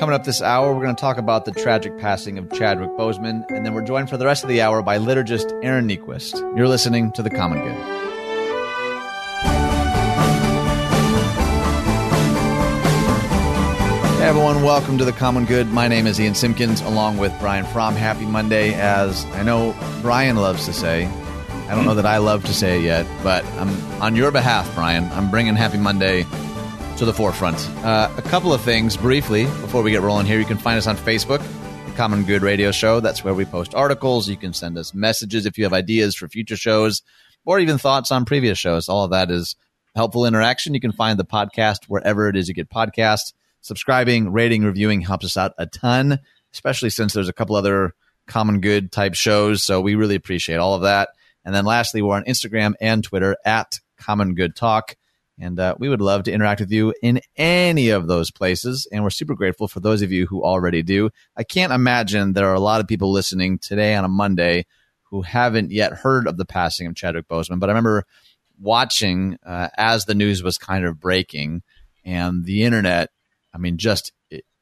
Coming up this hour, we're going to talk about the tragic passing of Chadwick Boseman, and then we're joined for the rest of the hour by liturgist Aaron Niequist. You're listening to The Common Good. Hey everyone, welcome to The Common Good. My name is Ian Simpkins, along with Brian Fromm. Happy Monday, as I know Brian loves to say. I don't know that I love to say it yet, but I'm on your behalf, Brian. I'm bringing Happy Monday to the forefront. Uh, a couple of things briefly before we get rolling here. You can find us on Facebook, the Common Good Radio Show. That's where we post articles. You can send us messages if you have ideas for future shows or even thoughts on previous shows. All of that is helpful interaction. You can find the podcast wherever it is you get podcasts. Subscribing, rating, reviewing helps us out a ton, especially since there's a couple other common good type shows. So we really appreciate all of that. And then lastly, we're on Instagram and Twitter at Common Good Talk. And uh, we would love to interact with you in any of those places. And we're super grateful for those of you who already do. I can't imagine there are a lot of people listening today on a Monday who haven't yet heard of the passing of Chadwick Boseman. But I remember watching uh, as the news was kind of breaking and the internet, I mean, just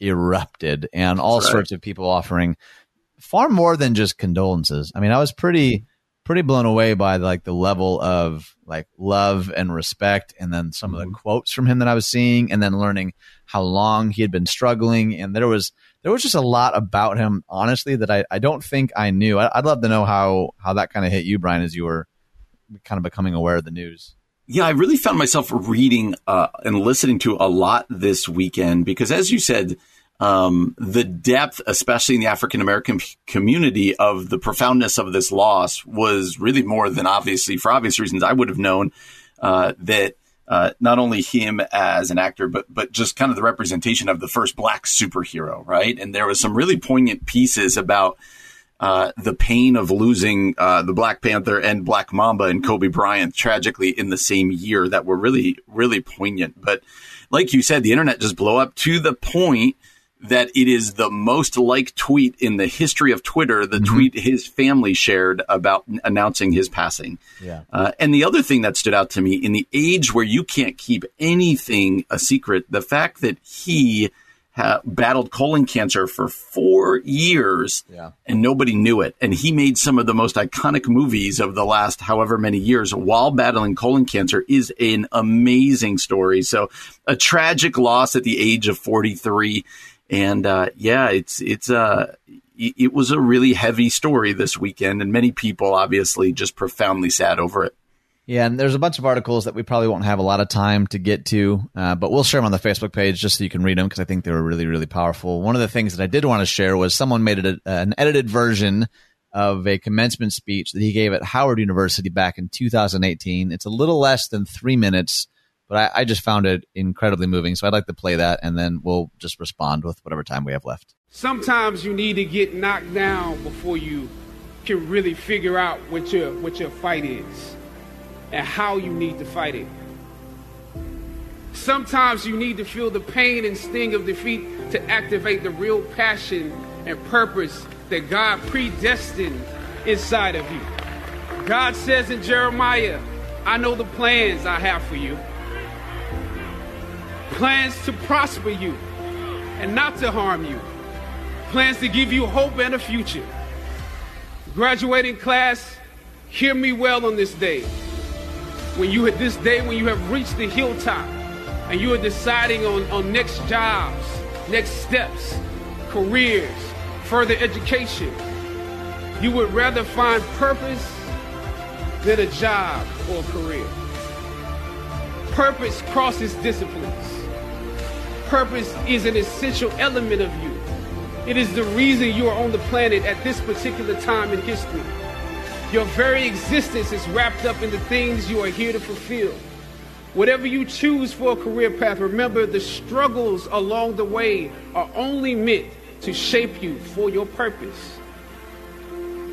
erupted and all right. sorts of people offering far more than just condolences. I mean, I was pretty pretty blown away by like the level of like love and respect and then some mm-hmm. of the mm-hmm. quotes from him that I was seeing and then learning how long he had been struggling and there was there was just a lot about him honestly that I, I don't think I knew. I, would love to know how how that kind of hit you Brian as you were kind of becoming aware of the news. Yeah, I really found myself reading uh, and listening to a lot this weekend because as you said um, the depth, especially in the African American community, of the profoundness of this loss was really more than obviously, for obvious reasons, I would have known uh, that uh, not only him as an actor, but but just kind of the representation of the first black superhero, right? And there was some really poignant pieces about. Uh, the pain of losing uh, the Black Panther and Black Mamba and Kobe Bryant tragically in the same year that were really, really poignant. But like you said, the internet just blew up to the point that it is the most liked tweet in the history of Twitter, the mm-hmm. tweet his family shared about announcing his passing. Yeah. Uh, and the other thing that stood out to me in the age where you can't keep anything a secret, the fact that he ha- battled colon cancer for four years yeah. and nobody knew it. And he made some of the most iconic movies of the last however many years while battling colon cancer is an amazing story. So a tragic loss at the age of 43 and uh, yeah, it's it's uh, it was a really heavy story this weekend, and many people obviously just profoundly sad over it. Yeah, and there's a bunch of articles that we probably won't have a lot of time to get to, uh, but we'll share them on the Facebook page just so you can read them because I think they were really, really powerful. One of the things that I did want to share was someone made a, an edited version of a commencement speech that he gave at Howard University back in 2018. It's a little less than three minutes but I, I just found it incredibly moving. So I'd like to play that, and then we'll just respond with whatever time we have left. Sometimes you need to get knocked down before you can really figure out what your what your fight is and how you need to fight it. Sometimes you need to feel the pain and sting of defeat to activate the real passion and purpose that God predestined inside of you. God says in Jeremiah, I know the plans I have for you plans to prosper you and not to harm you, plans to give you hope and a future. Graduating class, hear me well on this day. When you at this day, when you have reached the hilltop and you are deciding on, on next jobs, next steps, careers, further education, you would rather find purpose than a job or a career. Purpose crosses disciplines purpose is an essential element of you. It is the reason you are on the planet at this particular time in history. Your very existence is wrapped up in the things you are here to fulfill. Whatever you choose for a career path, remember the struggles along the way are only meant to shape you for your purpose.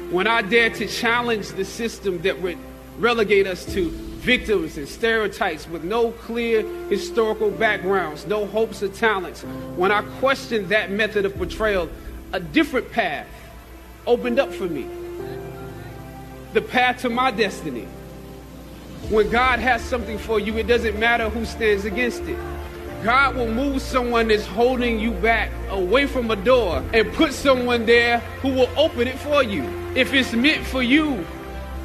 When I dare to challenge the system that would relegate us to victims and stereotypes with no clear historical backgrounds, no hopes or talents. When I questioned that method of portrayal, a different path opened up for me. The path to my destiny. When God has something for you, it doesn't matter who stands against it. God will move someone that's holding you back away from a door and put someone there who will open it for you. If it's meant for you,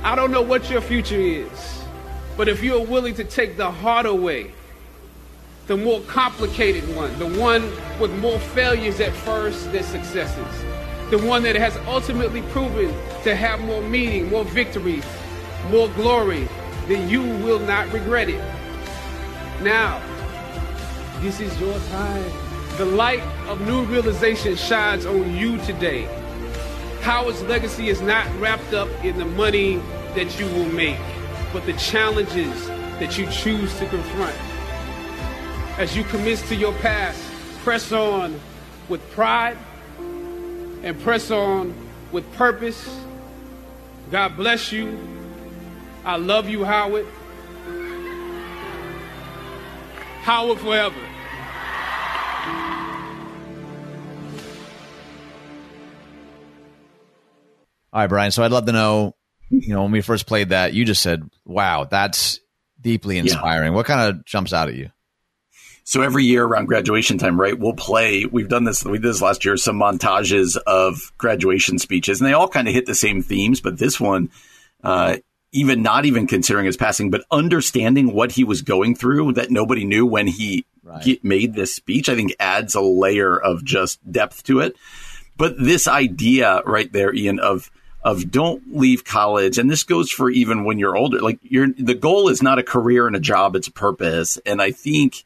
I don't know what your future is. But if you're willing to take the harder way, the more complicated one, the one with more failures at first than successes, the one that has ultimately proven to have more meaning, more victories, more glory, then you will not regret it. Now, this is your time. The light of new realization shines on you today. Howard's legacy is not wrapped up in the money that you will make, but the challenges that you choose to confront. As you commit to your past, press on with pride and press on with purpose. God bless you. I love you, Howard. Howard forever. All right, Brian. So I'd love to know, you know, when we first played that, you just said, wow, that's deeply inspiring. Yeah. What kind of jumps out at you? So every year around graduation time, right, we'll play. We've done this. We did this last year. Some montages of graduation speeches, and they all kind of hit the same themes. But this one, uh, even not even considering his passing, but understanding what he was going through that nobody knew when he right. made this speech, I think adds a layer of just depth to it. But this idea right there, Ian, of of don't leave college and this goes for even when you're older like you're the goal is not a career and a job it's a purpose and i think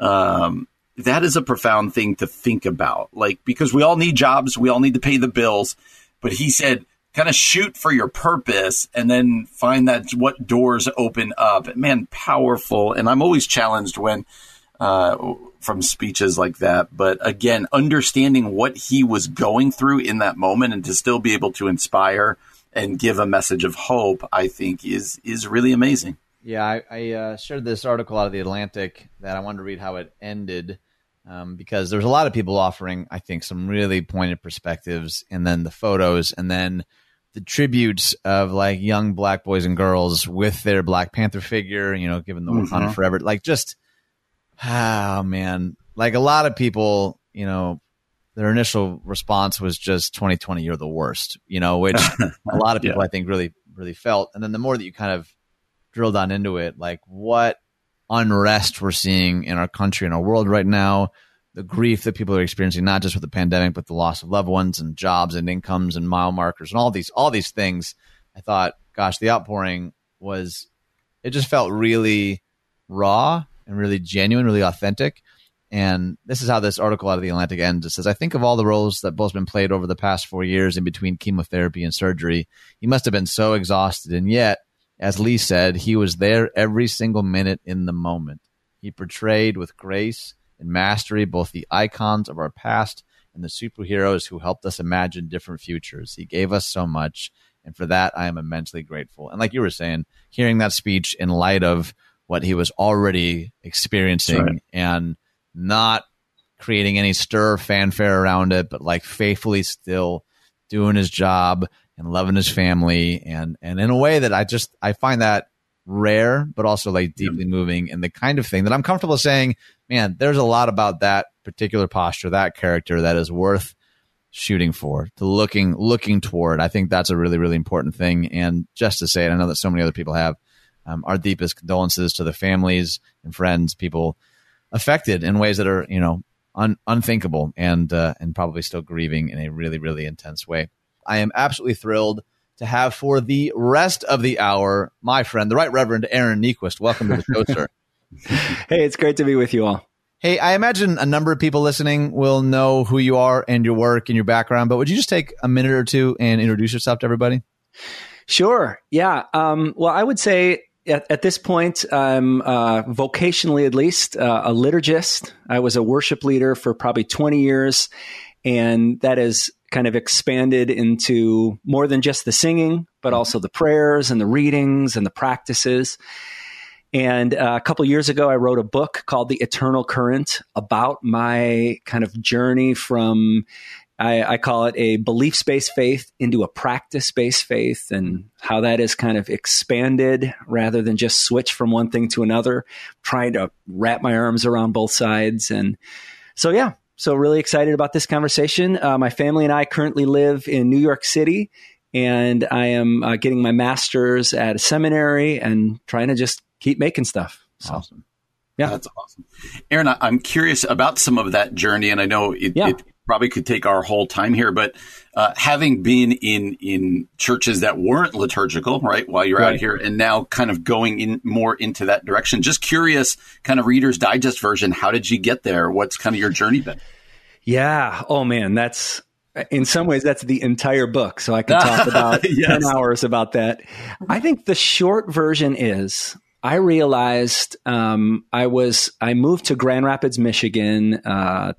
um, that is a profound thing to think about like because we all need jobs we all need to pay the bills but he said kind of shoot for your purpose and then find that what doors open up. Man powerful and i'm always challenged when uh, from speeches like that. But again, understanding what he was going through in that moment and to still be able to inspire and give a message of hope, I think is is really amazing. Yeah, I, I uh, shared this article out of the Atlantic that I wanted to read how it ended. Um, because there's a lot of people offering, I think, some really pointed perspectives, and then the photos, and then the tributes of like young black boys and girls with their Black Panther figure, you know, given the mm-hmm. Wakanda Forever, like just oh man, like a lot of people, you know, their initial response was just 2020, you're the worst, you know, which a lot of people yeah. I think really, really felt. And then the more that you kind of drill down into it, like what unrest we're seeing in our country and our world right now, the grief that people are experiencing, not just with the pandemic, but the loss of loved ones and jobs and incomes and mile markers and all these, all these things. I thought, gosh, the outpouring was, it just felt really raw and really genuine, really authentic. And this is how this article out of the Atlantic ends. It says, I think of all the roles that Boseman played over the past four years in between chemotherapy and surgery. He must have been so exhausted. And yet, as Lee said, he was there every single minute in the moment. He portrayed with grace and mastery both the icons of our past and the superheroes who helped us imagine different futures. He gave us so much. And for that, I am immensely grateful. And like you were saying, hearing that speech in light of what he was already experiencing right. and not creating any stir or fanfare around it, but like faithfully still doing his job and loving his family and and in a way that I just I find that rare but also like deeply yeah. moving and the kind of thing that I'm comfortable saying, man, there's a lot about that particular posture, that character that is worth shooting for, to looking looking toward. I think that's a really really important thing and just to say it, I know that so many other people have um, our deepest condolences to the families and friends, people affected in ways that are you know un- unthinkable and uh, and probably still grieving in a really really intense way. I am absolutely thrilled to have for the rest of the hour my friend, the Right Reverend Aaron Niequist. Welcome to the show, sir. Hey, it's great to be with you all. Hey, I imagine a number of people listening will know who you are and your work and your background, but would you just take a minute or two and introduce yourself to everybody? Sure. Yeah. Um, well, I would say at, at, this point, I'm uh, vocationally, at least, uh, a liturgist. I was a worship leader for probably 20 years, and that has kind of expanded into more than just the singing, but also the prayers and the readings and the practices. And uh, a couple years ago, I wrote a book called The Eternal Current about my kind of journey from I, I call it a beliefs based faith into a practice based faith and how that is kind of expanded rather than just switch from one thing to another, trying to wrap my arms around both sides. And so, yeah, so really excited about this conversation. Uh, my family and I currently live in New York City, and I am uh, getting my master's at a seminary and trying to just keep making stuff. So. Awesome. Yeah, that's awesome. Aaron, I'm curious about some of that journey, and I know it, yeah. it probably could take our whole time here, but uh, having been in in churches that weren't liturgical, right, while you're right. out here, and now kind of going in more into that direction, just curious, kind of Reader's Digest version. How did you get there? What's kind of your journey been? Yeah. Oh man, that's in some ways that's the entire book. So I could talk about yes. ten hours about that. I think the short version is I realized um, I was I moved to Grand Rapids, Michigan,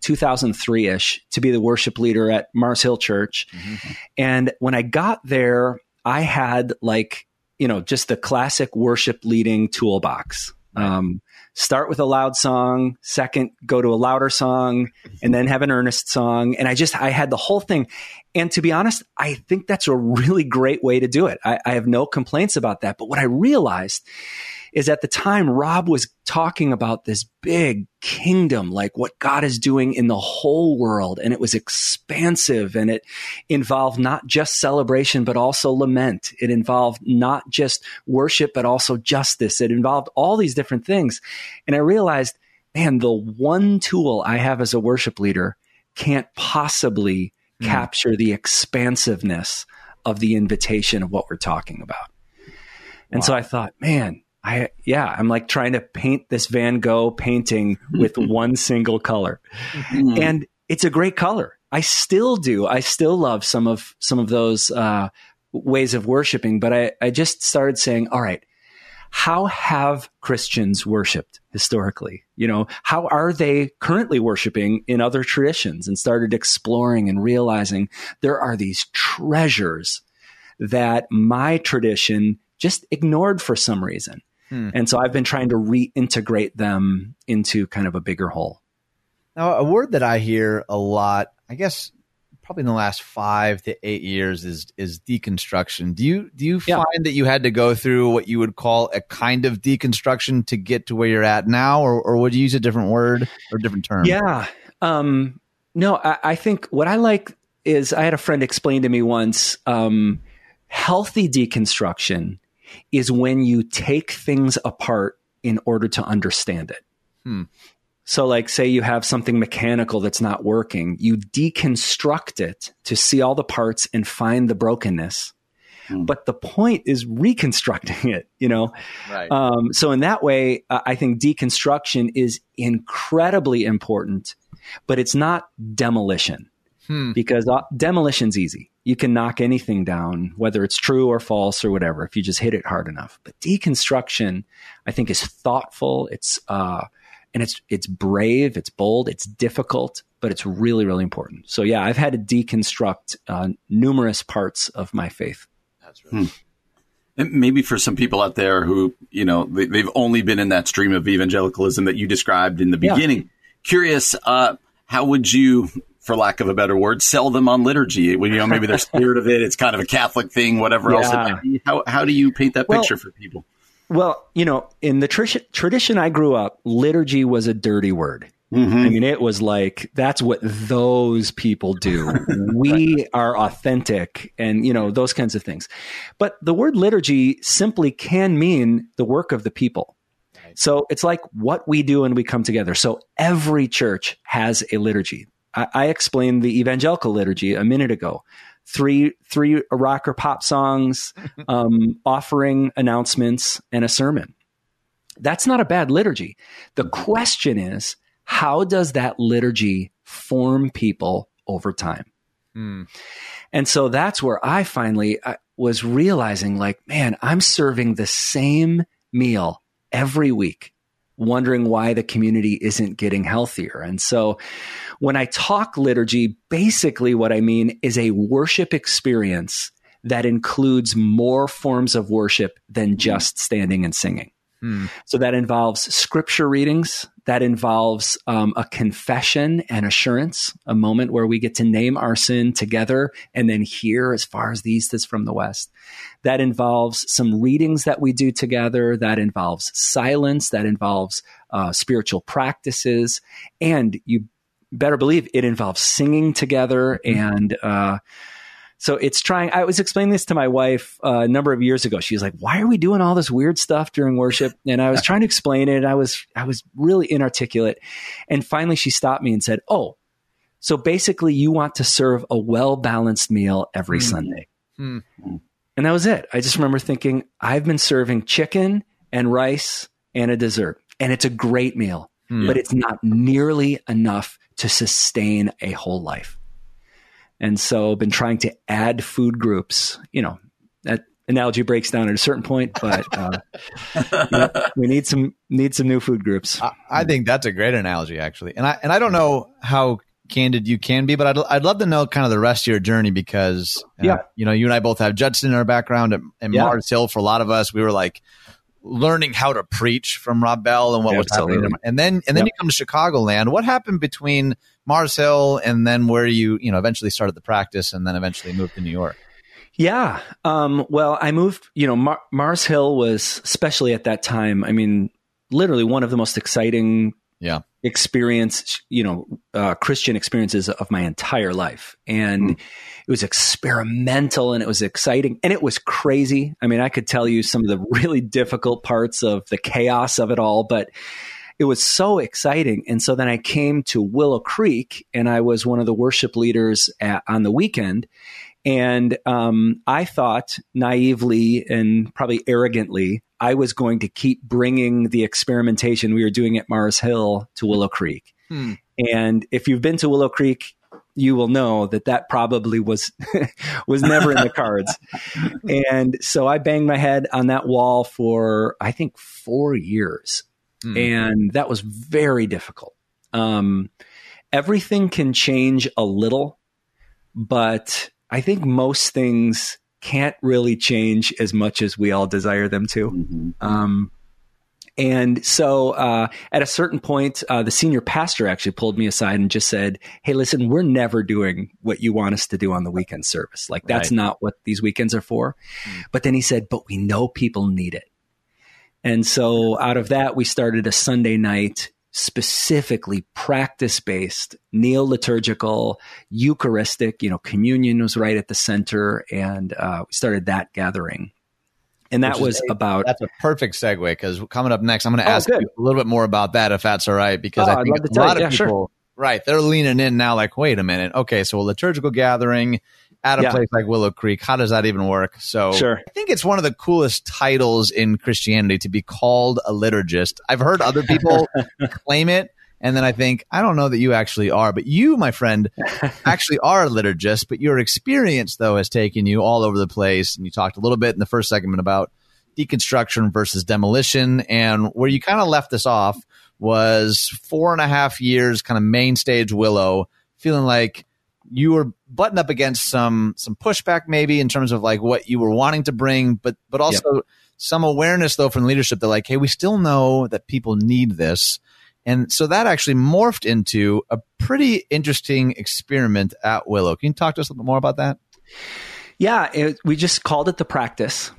2003 uh, ish, to be the worship leader at Mars Hill Church. Mm-hmm. And when I got there, I had like you know just the classic worship leading toolbox. Um, start with a loud song, second go to a louder song, and then have an earnest song. And I just I had the whole thing. And to be honest, I think that's a really great way to do it. I, I have no complaints about that. But what I realized is at the time Rob was talking about this big kingdom, like what God is doing in the whole world. And it was expansive and it involved not just celebration, but also lament. It involved not just worship, but also justice. It involved all these different things. And I realized, man, the one tool I have as a worship leader can't possibly mm. capture the expansiveness of the invitation of what we're talking about. And wow. so I thought, man, I yeah, I'm like trying to paint this Van Gogh painting with one single color. Mm-hmm. And it's a great color. I still do. I still love some of some of those uh, ways of worshiping, but I, I just started saying, all right, how have Christians worshiped historically? You know, how are they currently worshiping in other traditions? And started exploring and realizing there are these treasures that my tradition just ignored for some reason. Hmm. And so I've been trying to reintegrate them into kind of a bigger whole. Now, a word that I hear a lot, I guess probably in the last five to eight years is is deconstruction. Do you do you yeah. find that you had to go through what you would call a kind of deconstruction to get to where you're at now, or, or would you use a different word or different term? Yeah. Um, no, I, I, think what I like is I had a friend explain to me once um, healthy deconstruction is when you take things apart in order to understand it. Hmm. So, like, say you have something mechanical that's not working, you deconstruct it to see all the parts and find the brokenness. Hmm. But the point is reconstructing it, you know? Right. Um, so, in that way, uh, I think deconstruction is incredibly important, but it's not demolition hmm. because uh, demolition's easy you can knock anything down, whether it's true or false or whatever, if you just hit it hard enough. But deconstruction, I think, is thoughtful. It's uh, and it's it's brave, it's bold, it's difficult, but it's really really important. So yeah, I've had to deconstruct uh, numerous parts of my faith. That's right. Hmm. And maybe for some people out there who you know they, have only been in that stream of evangelicalism that you described in the beginning, yeah. curious, uh, how would you for lack of a better word, sell them on liturgy. You know maybe they're scared of it, it's kind of a Catholic thing, whatever yeah. else it might be. How how do you paint that well, picture for people? Well, you know, in the tr- tradition I grew up, liturgy was a dirty word. Mm-hmm. I mean, it was like that's what those people do. we are authentic, and you know those kinds of things. But the word liturgy simply can mean the work of the people. So it's like what we do when we come together. So every church has a liturgy. I, I explained the evangelical liturgy a minute ago. Three three rock or pop songs, um, offering announcements, and a sermon. That's not a bad liturgy. The question is, how does that liturgy form people over time? Mm. And so that's where I finally I was realizing, like, man, I'm serving the same meal every week wondering why the community isn't getting healthier. And so when I talk liturgy, basically what I mean is a worship experience that includes more forms of worship than just standing and singing. Hmm. So that involves scripture readings. That involves um, a confession and assurance, a moment where we get to name our sin together and then hear as far as the east is from the west. That involves some readings that we do together. That involves silence. That involves uh, spiritual practices. And you better believe it involves singing together and, uh, so it's trying. I was explaining this to my wife uh, a number of years ago. She was like, "Why are we doing all this weird stuff during worship?" And I was trying to explain it. I was I was really inarticulate, and finally she stopped me and said, "Oh, so basically you want to serve a well balanced meal every Mm. Sunday." Hmm. And that was it. I just remember thinking, I've been serving chicken and rice and a dessert, and it's a great meal, Hmm. but it's not nearly enough to sustain a whole life. And so I've been trying to add food groups. You know, that analogy breaks down at a certain point, but uh, you know, we need some need some new food groups. I, I think that's a great analogy, actually. And I and I don't know how candid you can be, but I'd I'd love to know kind of the rest of your journey because uh, Yeah. you know, you and I both have Judson in our background at, at Yeah. Mars Hill. For a lot of us, we were like learning how to preach from Rob Bell and what was Absolutely. happening. And then and then Yep. you come to Chicagoland. What happened between Mars Hill and then where you you know eventually started the practice and then eventually moved to New York? Yeah. Um, well, I moved, you know, Mar- Mars Hill was, especially at that time, I mean, literally one of the most exciting Yeah. experience, you know, uh, Christian experiences of my entire life. And it was experimental and it was exciting and it was crazy. I mean, I could tell you some of the really difficult parts of the chaos of it all, but it was so exciting. And so then I came to Willow Creek and I was one of the worship leaders at, on the weekend. And um, I thought naively and probably arrogantly, I was going to keep bringing the experimentation we were doing at Mars Hill to Willow Creek. Hmm. And if you've been to Willow Creek, you will know that that probably was was never in the cards. and so I banged my head on that wall for I think four years, Hmm. and that was very difficult. Um, everything can change a little, but I think most things can't really change as much as we all desire them to. Mhm. Um, and so uh, at a certain point, uh, the senior pastor actually pulled me aside and just said, Hey, listen, we're never doing what you want us to do on the weekend service. Like, that's Right. not what these weekends are for. But then he said, But we know people need it. And so out of that, we started a Sunday night specifically practice based, neo liturgical, Eucharistic, you know, communion was right at the center. And uh, we started that gathering. And that Which was a- about That's a perfect segue because coming up next, I'm going to Oh, ask good. you a little bit more about that if that's all right. Because Oh, I think a lot you. of Yeah, sure. people, right, they're leaning in now, like, wait a minute, okay, so a liturgical gathering at a Yeah. place like Willow Creek, how does that even work? So, Sure. I think it's one of the coolest titles in Christianity to be called a liturgist. I've heard other people claim it. And then I think, I don't know that you actually are, but you, my friend, actually are a liturgist, but your experience, though, has taken you all over the place. And you talked a little bit in the first segment about deconstruction versus demolition. And where you kind of left us off was four and a half years, kind of main stage Willow, feeling like you were butting up against some some pushback maybe in terms of like what you were wanting to bring, but but also some awareness though from leadership that like, hey, we still know that people need this. And so that actually morphed into a pretty interesting experiment at Willow. Can you talk to us a little bit more about that? Yeah, it, we just called it the practice,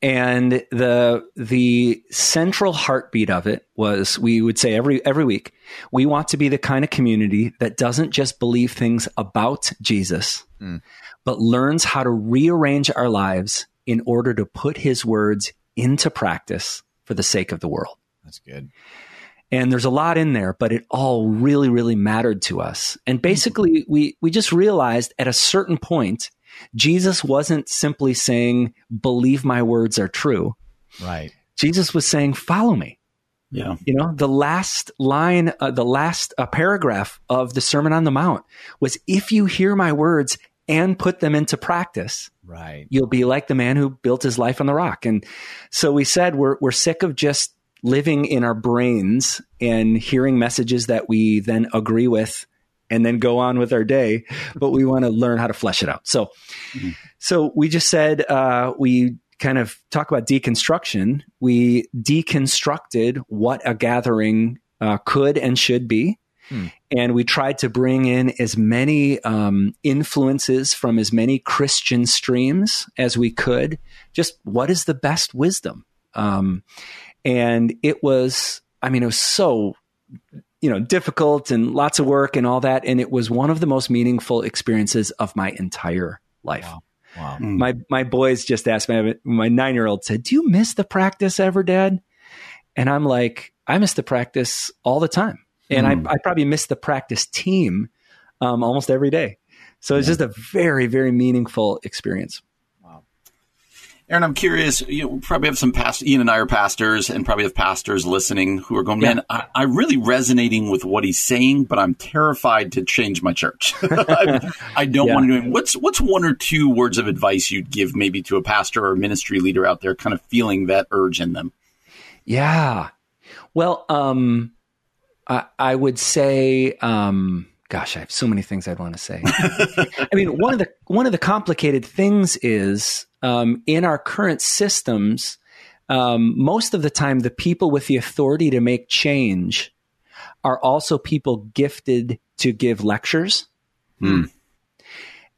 and the the central heartbeat of it was we would say every every week we want to be the kind of community that doesn't just believe things about Jesus, Hmm. but learns how to rearrange our lives in order to put His words into practice for the sake of the world. That's good. and there's a lot in there but it all really really mattered to us and basically we we just realized at a certain point jesus wasn't simply saying believe my words are true Right. jesus was saying follow me Yeah. you know the last line uh, the last uh, paragraph of the sermon on the mount was if you hear my words and put them into practice Right. you'll be like the man who built his life on the rock. And so we said we're we're sick of just living in our brains and hearing messages that we then agree with and then go on with our day, but we want to learn how to flesh it out. So so we just said uh, we kind of talk about deconstruction, we deconstructed what a gathering uh, could and should be. Hmm. And we tried to bring in as many um, influences from as many Christian streams as we could. Just what is the best wisdom? Um, and it was, I mean, it was so, you know, difficult and lots of work and all that. And it was one of the most meaningful experiences of my entire life. Wow. Wow. Mm. My my boys just asked me. My nine year old said, "Do you miss the practice ever, Dad?" And I'm like, "I miss the practice all the time, and mm. I, I probably miss the practice team um, almost every day." So it's yeah. just a very very meaningful experience. Aaron, I'm curious. You probably have some past. Ian and I are pastors, and probably have pastors listening who are going, "Man, yeah. I, am really resonating with what he's saying, but I'm terrified to change my church. I, I, don't yeah. want to do it." What's what's one or two words of advice you'd give maybe to a pastor or ministry leader out there, kind of feeling that urge in them? Yeah. Well, um, I, I would say. Um, gosh, I have so many things I'd want to say. I mean, one of the one of the complicated things is um, in our current systems, um, most of the time, the people with the authority to make change are also people gifted to give lectures. Hmm.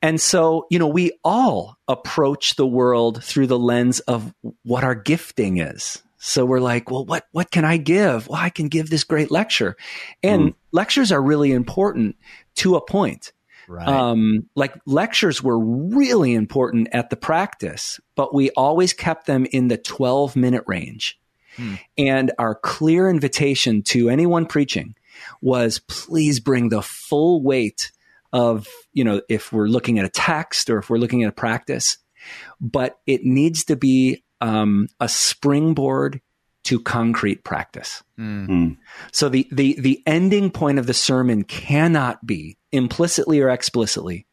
And so, you know, we all approach the world through the lens of what our gifting is. So we're like, well, what, what can I give? Well, I can give this great lecture. And mm. lectures are really important to a point. Right. Um, like lectures were really important at the practice, but we always kept them in the 12 minute range. Hmm. And our clear invitation to anyone preaching was please bring the full weight of, you know, if we're looking at a text or if we're looking at a practice, but it needs to be um, a springboard to concrete practice. Mm. So the, the the ending point of the sermon cannot be implicitly or explicitly.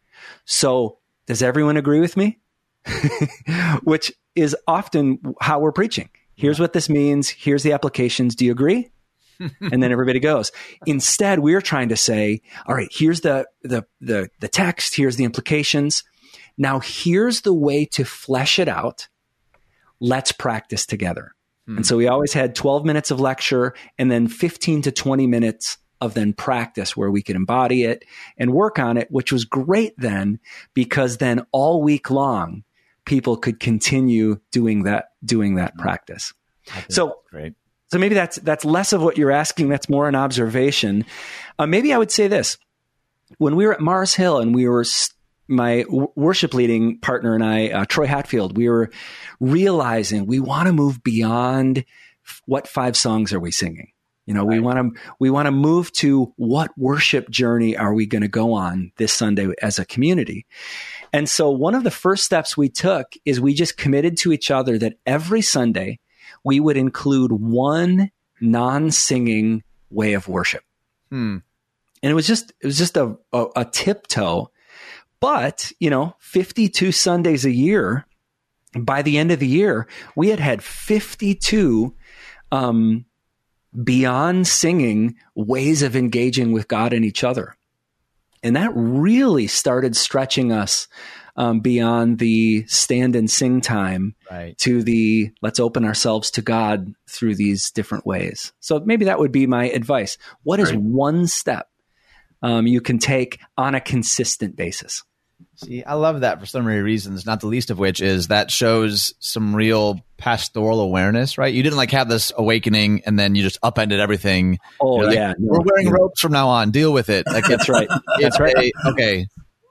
So does everyone agree with me? Which is often how we're preaching. Here's what this means. Here's the applications. Do you agree? and then everybody goes. Instead, we're trying to say, all right, here's the, the, the, the text. Here's the implications. Now here's the way to flesh it out. Let's practice together. And so we always had 12 minutes of lecture and then 15 to 20 minutes of then practice where we could embody it and work on it, which was great then because then all week long people could continue doing that, doing that mm-hmm. practice. So great. So maybe that's that's less of what you're asking. That's more an observation. Uh, maybe I would say this: when we were at Mars Hill and we were my worship leading partner and I, uh, Troy Hatfield, we were realizing we want to move beyond what five songs are we singing? You know, right. we want to we want to move to what worship journey are we going to go on this Sunday as a community? And so one of the first steps we took is we just committed to each other that every Sunday we would include one non-singing way of worship. Hmm. And it was just it was just a, a, a tiptoe but, you know, 52 Sundays a year, by the end of the year, we had had 52 um, beyond singing ways of engaging with God and each other. And that really started stretching us um, beyond the stand and sing time right. to the let's open ourselves to God through these different ways. So maybe that would be my advice. What is right. one step um, you can take on a consistent basis. See, I love that for so many reasons, not the least of which is that shows some real pastoral awareness, right? You didn't like have this awakening and then you just upended everything. Oh, like, yeah. We're wearing ropes from now on. Deal with it. Like, That's right. That's right. okay.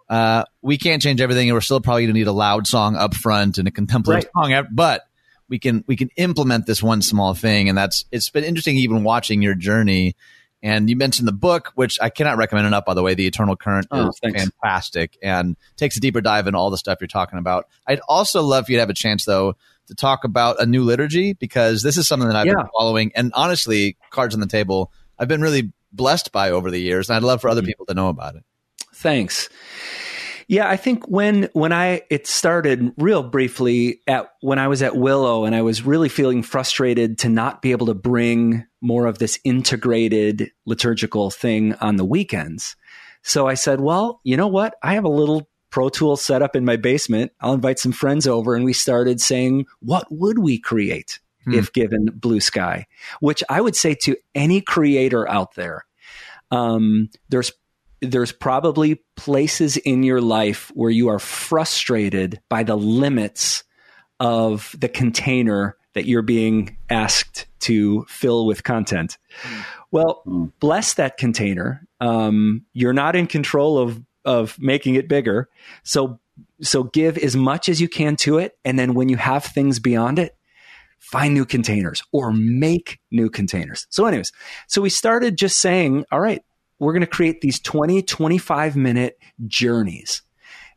Uh, we can't change everything and we're still probably going to need a loud song up front and a contemplative right. song, but we can, we can implement this one small thing. And that's, it's been interesting even watching your journey and you mentioned the book, which I cannot recommend enough, by the way. The Eternal Current oh, is thanks. fantastic and takes a deeper dive into all the stuff you're talking about. I'd also love for you to have a chance, though, to talk about a new liturgy because this is something that I've yeah. been following. And honestly, cards on the table, I've been really blessed by over the years. And I'd love for other mm-hmm. people to know about it. Thanks. Yeah, I think when when I it started real briefly at when I was at Willow and I was really feeling frustrated to not be able to bring more of this integrated liturgical thing on the weekends. So I said, well, you know what? I have a little Pro Tools set up in my basement. I'll invite some friends over, and we started saying, "What would we create Hmm. if given blue sky?" Which I would say to any creator out there, um, there's there's probably places in your life where you are frustrated by the limits of the container that you're being asked to fill with content. Well, bless that container. Um, you're not in control of of making it bigger, so so give as much as you can to it, and then when you have things beyond it, find new containers or make new containers. So, anyways, so we started just saying, all right, we're going to create these 20, 25 minute journeys.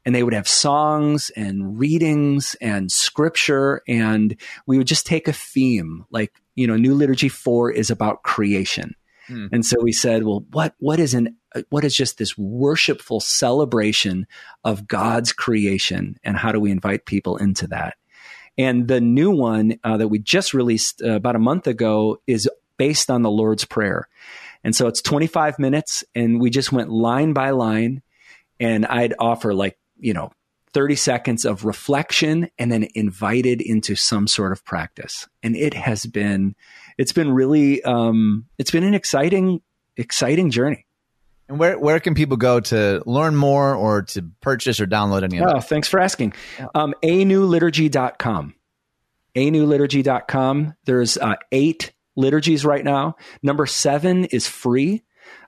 And they would have songs and readings and scripture. And we would just take a theme like, you know, New Liturgy 4 is about creation. Hmm. And so we said, well, what, what is an, what is just this worshipful celebration of God's creation? And how do we invite people into that? And the new one uh, that we just released uh, about a month ago is based on the Lord's Prayer. And so it's 25 minutes, and we just went line by line. And I'd offer like, you know, 30 seconds of reflection and then invited into some sort of practice. And it has been, it's been really, um, it's been an exciting, exciting journey. And where where can people go to learn more or to purchase or download any of that? Oh, that? thanks for asking. Um, anewliturgy.com. anewliturgy.com. There's uh, eight liturgies right now. Number seven is free.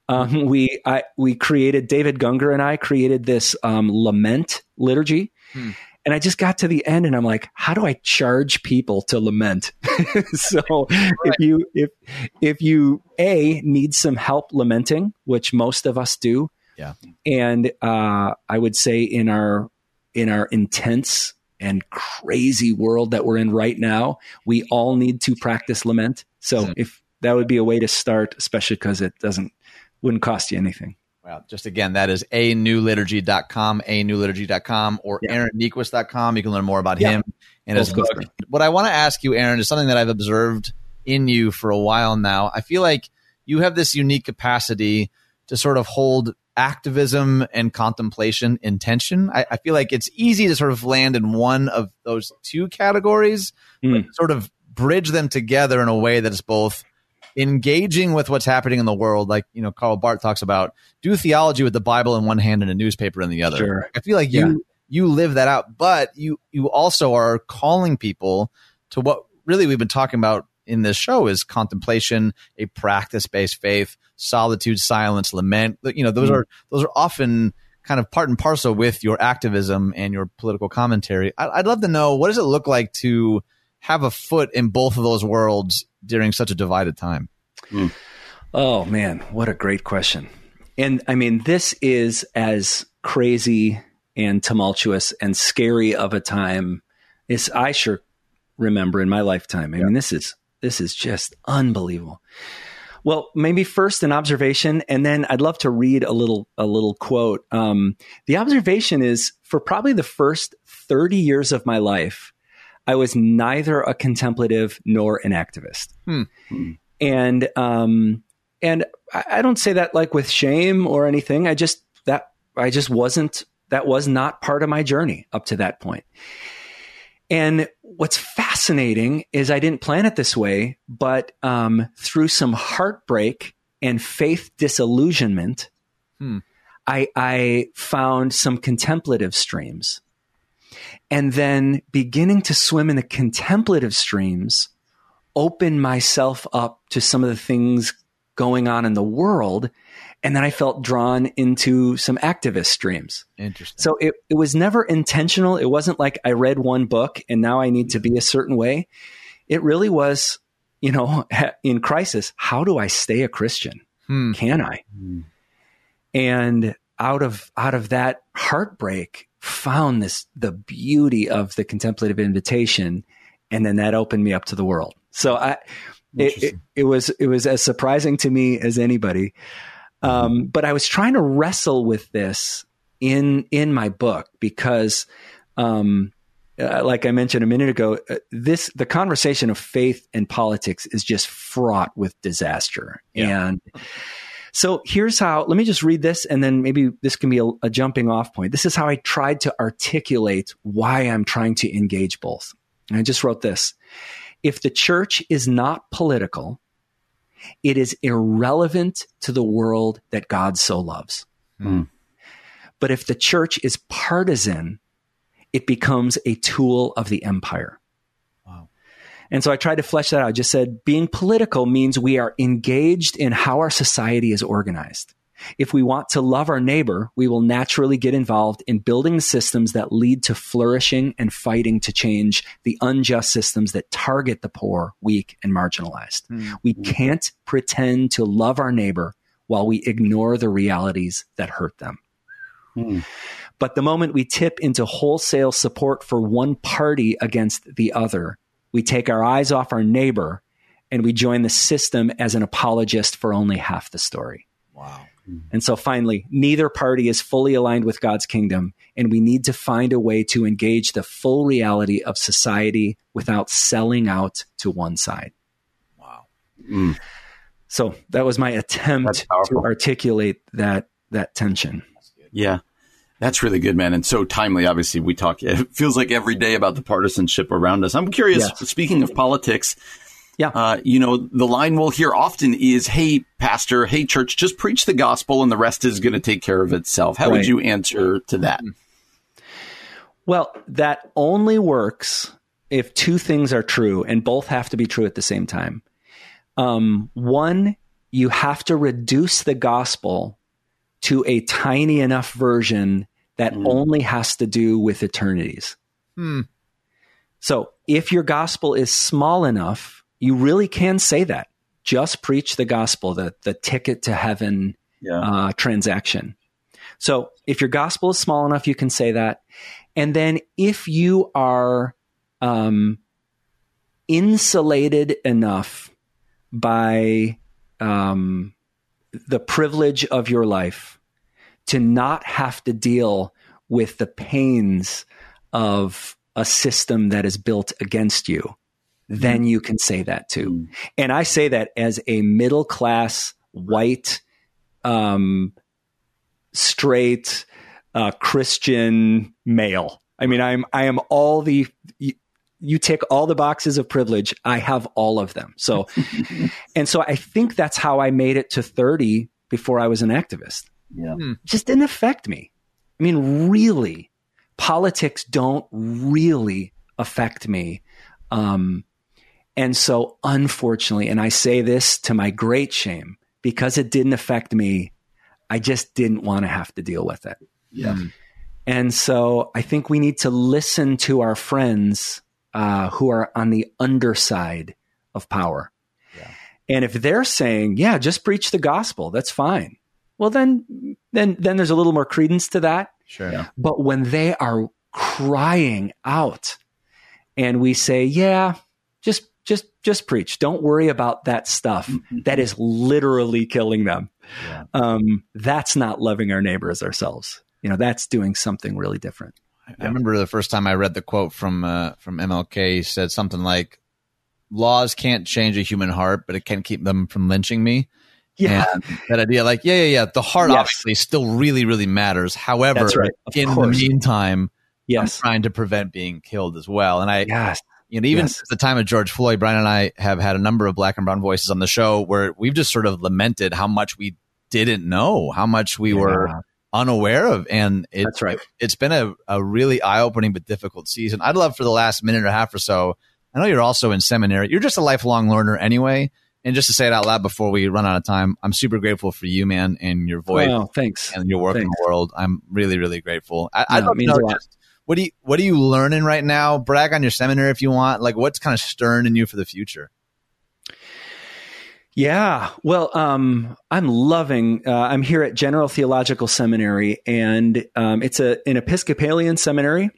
Um, we I, we created David Gungor and I created this um, lament liturgy, Hmm. and I just got to the end and I'm like, how do I charge people to lament? so if you if if you a need some help lamenting, which most of us do, Yeah. and uh, I would say in our in our intense and crazy world that we're in right now, we all need to practice lament. So if that would be a way to start, especially because it doesn't wouldn't cost you anything. Well, just again, that is a newliturgy.com, a newliturgy.com, or Yeah. aaronniequist.com. You can learn more about Yeah. him and his book. What I want to ask you, Aaron, is something that I've observed in you for a while now. I feel like you have this unique capacity to sort of hold activism and contemplation in tension. I, I feel like it's easy to sort of land in one of those two categories, but Mm. sort of bridge them together in a way that is both engaging with what's happening in the world. Like, you know, Karl Barth talks about do theology with the Bible in one hand and a newspaper in the other. Sure. I feel like you you live that out, but you you also are calling people to what really we've been talking about in this show is contemplation, a practice based faith, solitude, silence, lament. You know, those Mm. are those are often kind of part and parcel with your activism and your political commentary. I, I'd love to know what does it look like to have a foot in both of those worlds during such a divided time. Oh man, what a great question. And I mean, this is as crazy and tumultuous and scary of a time as I sure remember in my lifetime. I mean, this is this is just unbelievable. Well, maybe first an observation, and then I'd love to read a little a little quote. Um, the observation is for probably the first thirty years of my life, I was neither a contemplative nor an activist, Hmm. And um, and I, I don't say that like with shame or anything. I just that I just wasn't that was not part of my journey up to that point. And what's fascinating is I didn't plan it this way, but um, through some heartbreak and faith disillusionment, Hmm. I, I found some contemplative streams. And then beginning to swim in the contemplative streams, open myself up to some of the things going on in the world. And then I felt drawn into some activist streams. Interesting. So it, it was never intentional. It wasn't like I read one book and now I need to be a certain way. It really was, you know, in crisis, how do I stay a Christian? Hmm. Can I? And out of out of that heartbreak, found this the beauty of the contemplative invitation, and then that opened me up to the world. So I, it, it, it was it was as surprising to me as anybody. Um, but I was trying to wrestle with this in in my book because, um, uh, like I mentioned a minute ago, uh, this the conversation of faith and politics is just fraught with disaster, Yeah. and So here's how, let me just read this and then maybe this can be a, a, jumping off point. This is how I tried to articulate why I'm trying to engage both. And I just wrote this. If the church is not political, it is irrelevant to the world that God so loves. Mm. But if the church is partisan, it becomes a tool of the empire. Wow. And so I tried to flesh that out. I just said being political means we are engaged in how our society is organized. If we want to love our neighbor, we will naturally get involved in building systems that lead to flourishing and fighting to change the unjust systems that target the poor, weak, and marginalized. Mm-hmm. We can't pretend to love our neighbor while we ignore the realities that hurt them. Mm-hmm. But the moment we tip into wholesale support for one party against the other, we take our eyes off our neighbor and we join the system as an apologist for only half the story. Wow. And so finally, neither party is fully aligned with God's kingdom, and we need to find a way to engage the full reality of society without selling out to one side. Wow. Mm. So that was my attempt to articulate that that tension. Yeah. That's really good, man, and so timely. Obviously, we talk. It feels like every day about the partisanship around us. I'm curious. Yes. Speaking of politics, yeah, uh, you know, the line we'll hear often is, "Hey, pastor, hey, church, just preach the gospel, and the rest is going to take care of itself." How right. would you answer to that? Well, that only works if two things are true, and both have to be true at the same time. Um, one, you have to reduce the gospel to a tiny enough version that mm. only has to do with eternities. Hmm. So if your gospel is small enough, you really can say that. Just preach the gospel, the, the ticket to heaven yeah. uh, transaction. So if your gospel is small enough, you can say that. And then if you are um, insulated enough by um, the privilege of your life to not have to deal with the pains of a system that is built against you, then mm-hmm. you can say that too. Mm. And I say that as a middle class, white, um, straight, uh, Christian male. I mean, I'm, I am all the, you, you tick all the boxes of privilege. I have all of them. So, and so I think that's how I made it to 30 before I was an activist. Yeah. Hmm. Just didn't affect me. I mean, really, politics don't really affect me. Um, and so, unfortunately, and I say this to my great shame, because it didn't affect me, I just didn't want to have to deal with it. Yeah. Hmm. And so I think we need to listen to our friends uh, who are on the underside of power. Yeah. And if they're saying, yeah, just preach the gospel, that's fine well then then then there's a little more credence to that. Sure. Yeah. But when they are crying out and we say, "Yeah, just just just preach. Don't worry about that stuff mm-hmm. that is literally killing them." Yeah. Um, that's not loving our neighbors ourselves. You know, that's doing something really different. I remember the first time I read the quote from uh, from MLK. He said something like, "Laws can't change a human heart, but it can keep them from lynching me." Yeah. And that idea, like, yeah, yeah, yeah. The heart yes. obviously still really, really matters. However, right. in course. the meantime, yes. I'm trying to prevent being killed as well. And I, yes. You know, even yes. the time of George Floyd, Brian and I have had a number of black and brown voices on the show where we've just sort of lamented how much we didn't know, how much we yeah. were unaware of. And it, that's right. It's been a, a really eye opening but difficult season. I'd love for the last minute and a half or so. I know you're also in seminary. You're just a lifelong learner anyway. And just to say it out loud before we run out of time, I'm super grateful for you, man, and your voice. Thanks. And your work thanks. in the world. I'm really, really grateful. I, I'd love to know just, what do you what are you learning right now? Brag on your seminary if you want. Like what's kind of stirring in you for the future? Yeah, well, um, I'm loving. Uh, I'm here at General Theological Seminary, and um, it's a an Episcopalian seminary.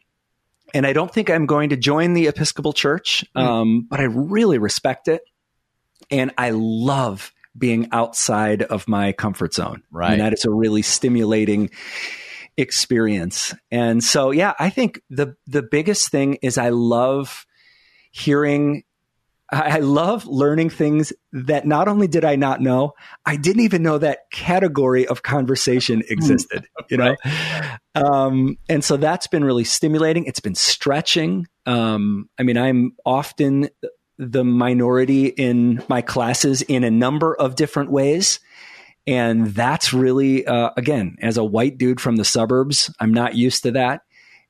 And I don't think I'm going to join the Episcopal Church, hmm. um, mm. but I really respect it and I love being outside of my comfort zone. Right. And that is a really stimulating experience. And so, yeah, I think the, the biggest thing is I love hearing I love learning things that not only did I not know, I didn't even know that category of conversation hmm. existed, you know? Um, and so that's been really stimulating. It's been stretching. Um, I mean, I'm often the minority in my classes in a number of different ways. And that's really, uh, again, as a white dude from the suburbs, I'm not used to that.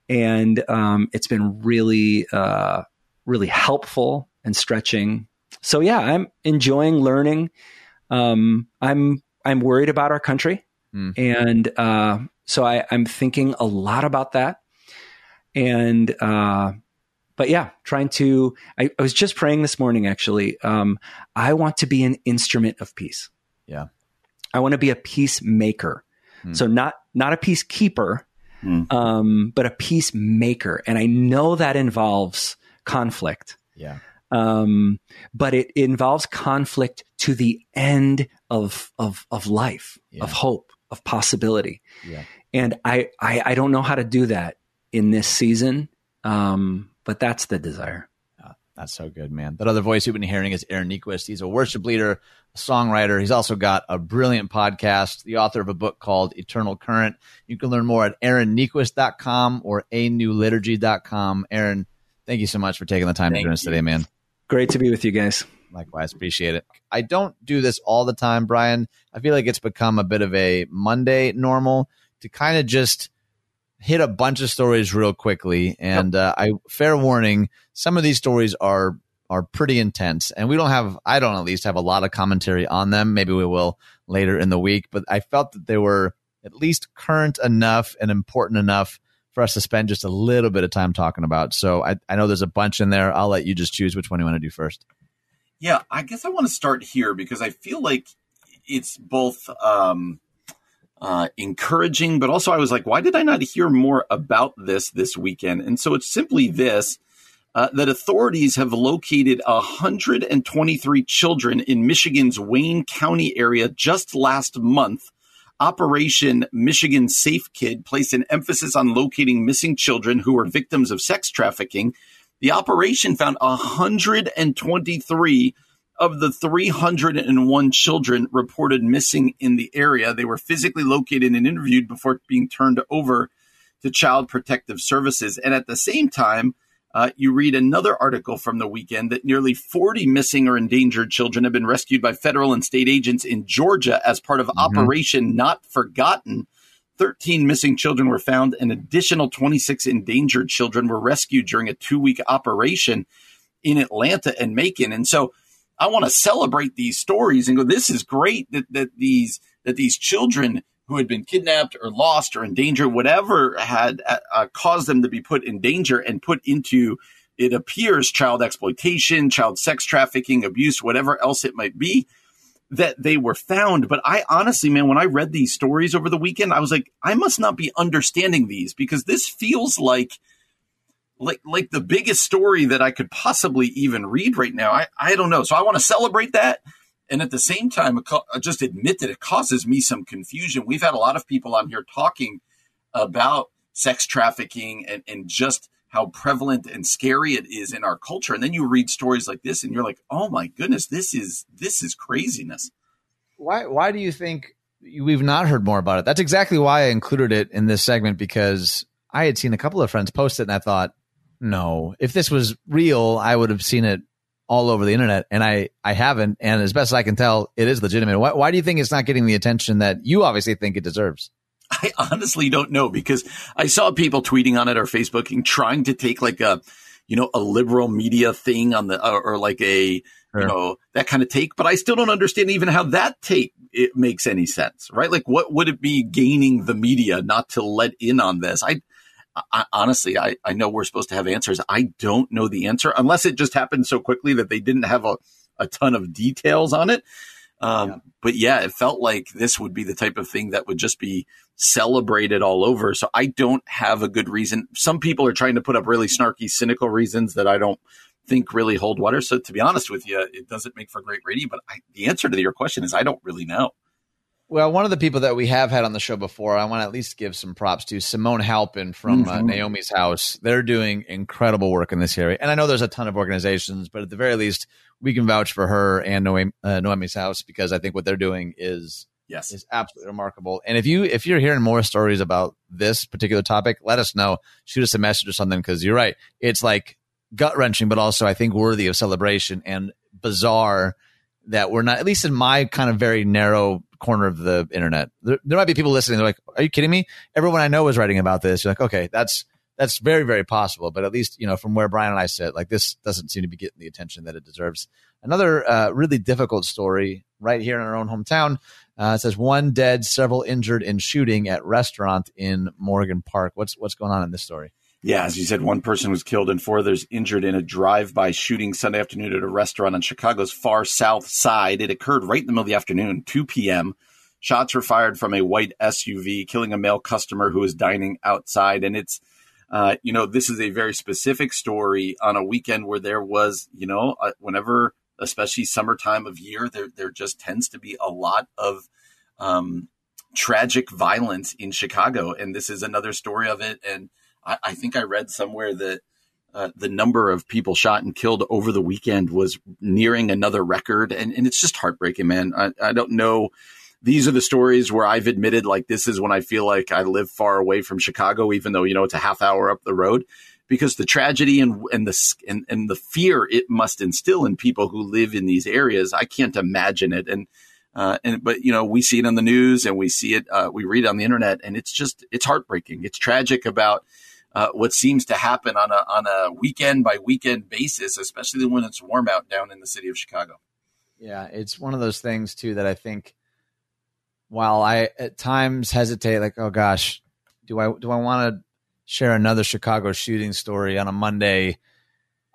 And um, it's been really, uh, really helpful and stretching. So yeah, I'm enjoying learning. Um, I'm I'm worried about our country, mm. and uh, so I, I'm thinking a lot about that. And uh, but yeah, trying to. I, I, was just praying this morning. Actually, um, I want to be an instrument of peace. Yeah, I want to be a peacemaker. Mm. So not not a peacekeeper, mm. um, but a peacemaker. And I know that involves conflict. Yeah. Um, but it involves conflict to the end of of of life, yeah. of hope, of possibility. Yeah. And I, I I don't know how to do that in this season, um, but that's the desire. That's so good, man. That other voice you've been hearing is Aaron Niequist. He's a worship leader, songwriter. He's also got a brilliant podcast, the author of a book called Eternal Current. You can learn more at aaronniequist.com or anewliturgy.com. Aaron, thank you so much for taking the time thank to join us today, man. Great to be with you guys. Likewise, appreciate it. I don't do this all the time, Brian. I feel like it's become a bit of a Monday normal to kind of just hit a bunch of stories real quickly. And uh, I fair warning, some of these stories are are pretty intense, and we don't have I don't at least have a lot of commentary on them. Maybe we will later in the week, but I felt that they were at least current enough and important enough for us to spend just a little bit of time talking about. So I, I know there's a bunch in there. I'll let you just choose which one you want to do first. Yeah, I guess I want to start here because I feel like it's both um, uh, encouraging, but also I was like, why did I not hear more about this this weekend? And so it's simply this. Uh, that authorities have located 123 children in Michigan's Wayne County area just last month Operation Michigan Safe Kid placed an emphasis on locating missing children who were victims of sex trafficking. The operation found 123 of the 301 children reported missing in the area. They were physically located and interviewed before being turned over to Child Protective Services. And at the same time, uh, you read another article from the weekend that nearly 40 missing or endangered children have been rescued by federal and state agents in Georgia as part of mm-hmm. Operation Not Forgotten. 13 missing children were found. An additional 26 endangered children were rescued during a two week operation in Atlanta and Macon. And so I want to celebrate these stories and go, this is great that, that these, that these children who had been kidnapped or lost or in danger, whatever had uh, uh, caused them to be put in danger and put into, it appears, child exploitation, child sex trafficking, abuse, whatever else it might be, that they were found. But I honestly, man, when I read these stories over the weekend, I was like, I must not be understanding these because this feels like like like the biggest story that I could possibly even read right now. I, I don't know. So I want to celebrate that and at the same time uh, just admit that it causes me some confusion. We've had a lot of people on here talking about sex trafficking and, and just how prevalent and scary it is in our culture. And then you read stories like this and you're like oh my goodness this is this is craziness. Why why do you think we've not heard more about it? That's exactly why i included it in this segment because i had seen a couple of friends post it and i thought no if this was real i would have seen it all over the internet, and I I haven't. And as best as I can tell, it is legitimate. Why, why do you think it's not getting the attention that you obviously think it deserves? I honestly don't know because I saw people tweeting on it or Facebooking trying to take like a you know a liberal media thing on the or, or like a sure. you know that kind of take, but I still don't understand even how that take it makes any sense, right? Like what would it be gaining the media not to let in on this? I I, honestly, I, I know we're supposed to have answers. I don't know the answer unless it just happened so quickly that they didn't have a, a ton of details on it. Um, yeah. But yeah, it felt like this would be the type of thing that would just be celebrated all over. So I don't have a good reason. Some people are trying to put up really snarky, cynical reasons that I don't think really hold water. So to be honest with you, it doesn't make for great radio. But I, the answer to your question is I don't really know. Well, one of the people that we have had on the show before, I want to at least give some props to Simone Halpin from mm-hmm. uh, Naomi's House. They're doing incredible work in this area. And I know there's a ton of organizations, but at the very least, we can vouch for her and Noemi, uh, Naomi's House because I think what they're doing is yes is absolutely remarkable. And if you if you're hearing more stories about this particular topic, let us know. Shoot us a message or something because you're right. It's like gut wrenching, but also I think worthy of celebration and bizarre that we're not, at least in my kind of very narrow corner of the internet. There, there might be people listening. They're like, "Are you kidding me?" Everyone I know is writing about this. You're like, okay, that's that's very very possible. But at least you know from where Brian and I sit, like this doesn't seem to be getting the attention that it deserves. Another uh, really difficult story right here in our own hometown. Uh, it says one dead, several injured in shooting at restaurant in Morgan Park. What's what's going on in this story? Yeah, as you said, one person was killed and four others injured in a drive-by shooting Sunday afternoon at a restaurant on Chicago's far south side. It occurred right in the middle of the afternoon, 2 p.m. Shots were fired from a white SUV, killing a male customer who was dining outside. And it's, uh, you know, this is a very specific story on a weekend where there was, you know, uh, whenever, especially summertime of year, there there just tends to be a lot of um, tragic violence in Chicago, and this is another story of it. And I, I think I read somewhere that uh, the number of people shot and killed over the weekend was nearing another record. And, and it's just heartbreaking, man. I, I don't know. These are the stories where I've admitted, like, this is when I feel like I live far away from Chicago, even though, you know, it's a half hour up the road because the tragedy and, and the, and, and the fear it must instill in people who live in these areas. I can't imagine it. And, uh, and but you know we see it on the news and we see it uh, we read it on the internet and it's just it's heartbreaking it's tragic about uh, what seems to happen on a on a weekend by weekend basis, especially when it's warm out down in the city of Chicago. Yeah, it's one of those things too that I think. While I at times hesitate, like, oh gosh, do I do I want to share another Chicago shooting story on a Monday?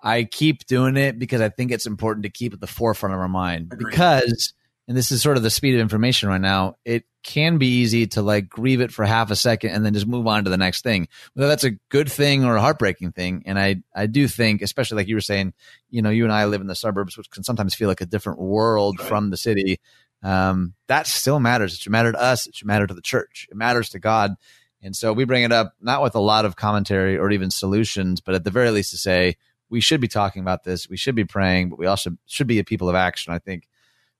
I keep doing it because I think it's important to keep at the forefront of our mind Agreed. because and this is sort of the speed of information right now, it can be easy to like grieve it for half a second and then just move on to the next thing. Whether that's a good thing or a heartbreaking thing. And I, I do think, especially like you were saying, you know, you and I live in the suburbs, which can sometimes feel like a different world right. from the city. Um, that still matters. It should matter to us. It should matter to the church. It matters to God. And so we bring it up not with a lot of commentary or even solutions, but at the very least to say we should be talking about this. We should be praying, but we also should be a people of action. I think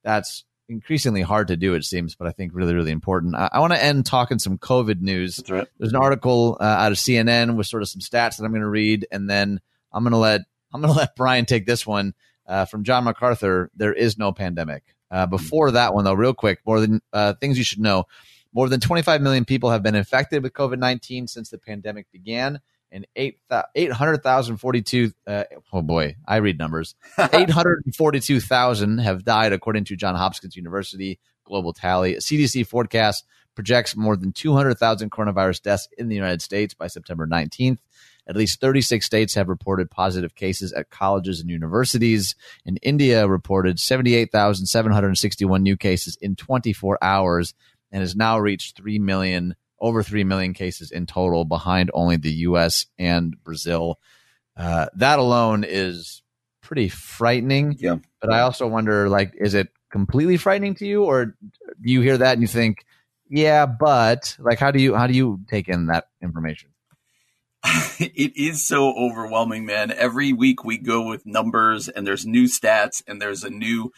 that's increasingly hard to do, it seems, but I think really, really important. I, I want to end talking some COVID news. Right. There's an article uh, out of CNN with sort of some stats that I'm going to read, and then I'm going to let I'm going to let Brian take this one uh, from John MacArthur. There is no pandemic. Uh, before that one, though, real quick, more than uh, things you should know. More than 25 million people have been infected with COVID 19 since the pandemic began and 800,042. Uh, oh boy, I read numbers. 842,000 have died, according to John Hopkins University global tally. A CDC forecast projects more than 200,000 coronavirus deaths in the United States by September 19th. At least 36 states have reported positive cases at colleges and universities. And India reported 78,761 new cases in 24 hours and has now reached 3 million over 3 million cases in total, behind only the US and Brazil. Uh, that alone is pretty frightening. Yeah. But I also wonder, like, is it completely frightening to you, or do you hear that and you think, yeah, but like, how do you how do you take in that information? it is so overwhelming, man. Every week we go with numbers, and there's new stats, and there's a new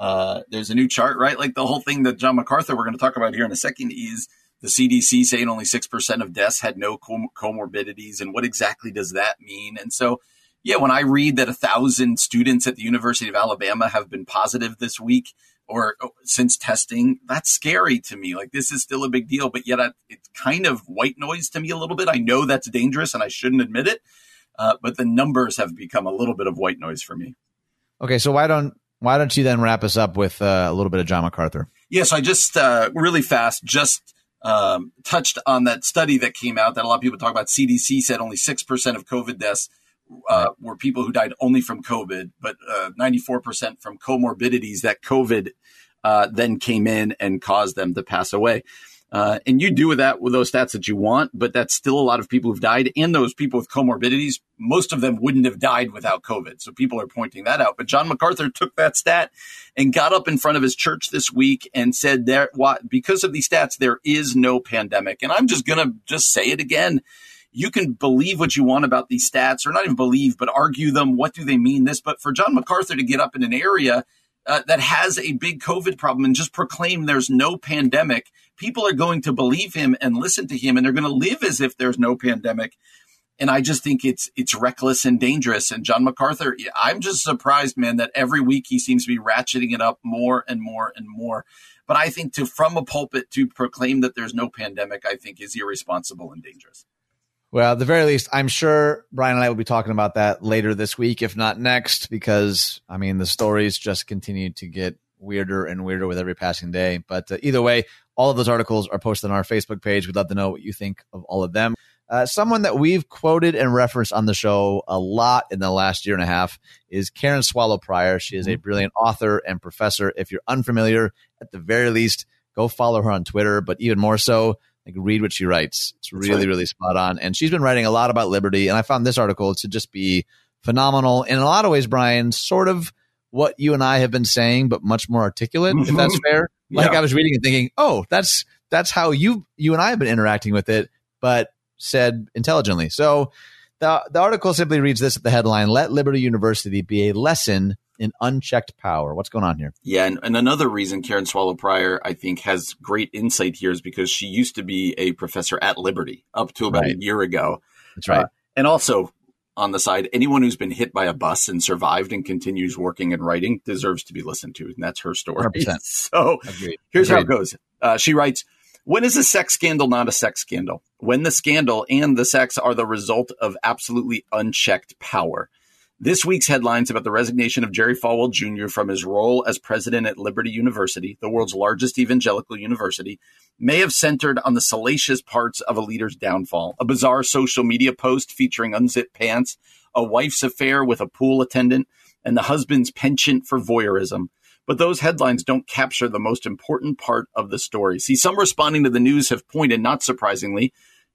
uh, there's a new chart, right? Like the whole thing that John MacArthur we're going to talk about here in a second is the CDC saying only 6% of deaths had no com- comorbidities. And what exactly does that mean? And so, yeah, when I read that a thousand students at the University of Alabama have been positive this week or oh, since testing, that's scary to me. Like this is still a big deal, but yet I, it's kind of white noise to me a little bit. I know that's dangerous and I shouldn't admit it, uh, but the numbers have become a little bit of white noise for me. Okay, so why don't why don't you then wrap us up with uh, a little bit of John MacArthur? Yes, I just uh, really fast just um, touched on that study that came out that a lot of people talk about. CDC said only 6% of COVID deaths uh, were people who died only from COVID, but uh, 94% from comorbidities that COVID uh, then came in and caused them to pass away. Uh, and you do with that with those stats that you want, but that's still a lot of people who've died, and those people with comorbidities, most of them wouldn't have died without COVID. So people are pointing that out. But John MacArthur took that stat and got up in front of his church this week and said there, because of these stats, there is no pandemic. And I'm just gonna just say it again. You can believe what you want about these stats, or not even believe, but argue them. What do they mean? This, but for John MacArthur to get up in an area uh, that has a big COVID problem and just proclaim there's no pandemic, people are going to believe him and listen to him, and they're going to live as if there's no pandemic. And I just think it's it's reckless and dangerous. And John MacArthur, I'm just surprised, man, that every week he seems to be ratcheting it up more and more and more. But I think to from a pulpit to proclaim that there's no pandemic, I think is irresponsible and dangerous. Well, at the very least, I'm sure Brian and I will be talking about that later this week, if not next, because I mean, the stories just continue to get weirder and weirder with every passing day. But uh, either way, all of those articles are posted on our Facebook page. We'd love to know what you think of all of them. Uh, someone that we've quoted and referenced on the show a lot in the last year and a half is Karen Swallow Prior. She is a mm-hmm. brilliant author and professor. If you're unfamiliar, at the very least, go follow her on Twitter, but even more so, like read what she writes. It's really, right. really spot on. And she's been writing a lot about liberty. And I found this article to just be phenomenal. In a lot of ways, Brian, sort of what you and I have been saying, but much more articulate, mm-hmm. if that's fair. Like yeah. I was reading and thinking, oh, that's that's how you you and I have been interacting with it, but said intelligently. So the the article simply reads this at the headline: "Let Liberty University be a lesson in unchecked power. What's going on here? Yeah, and, and another reason Karen Swallow Prior, I think, has great insight here is because she used to be a professor at Liberty up to about right. a year ago. That's right. Uh, and also, on the side, anyone who's been hit by a bus and survived and continues working and writing deserves to be listened to. And that's her story. 100%. So Agreed. here's Agreed. how it goes. Uh, she writes, when is a sex scandal not a sex scandal? When the scandal and the sex are the result of absolutely unchecked power. This week's headlines about the resignation of Jerry Falwell Jr. from his role as president at Liberty University, the world's largest evangelical university, may have centered on the salacious parts of a leader's downfall. A bizarre social media post featuring unzipped pants, a wife's affair with a pool attendant, and the husband's penchant for voyeurism. But those headlines don't capture the most important part of the story. See, some responding to the news have pointed, not surprisingly,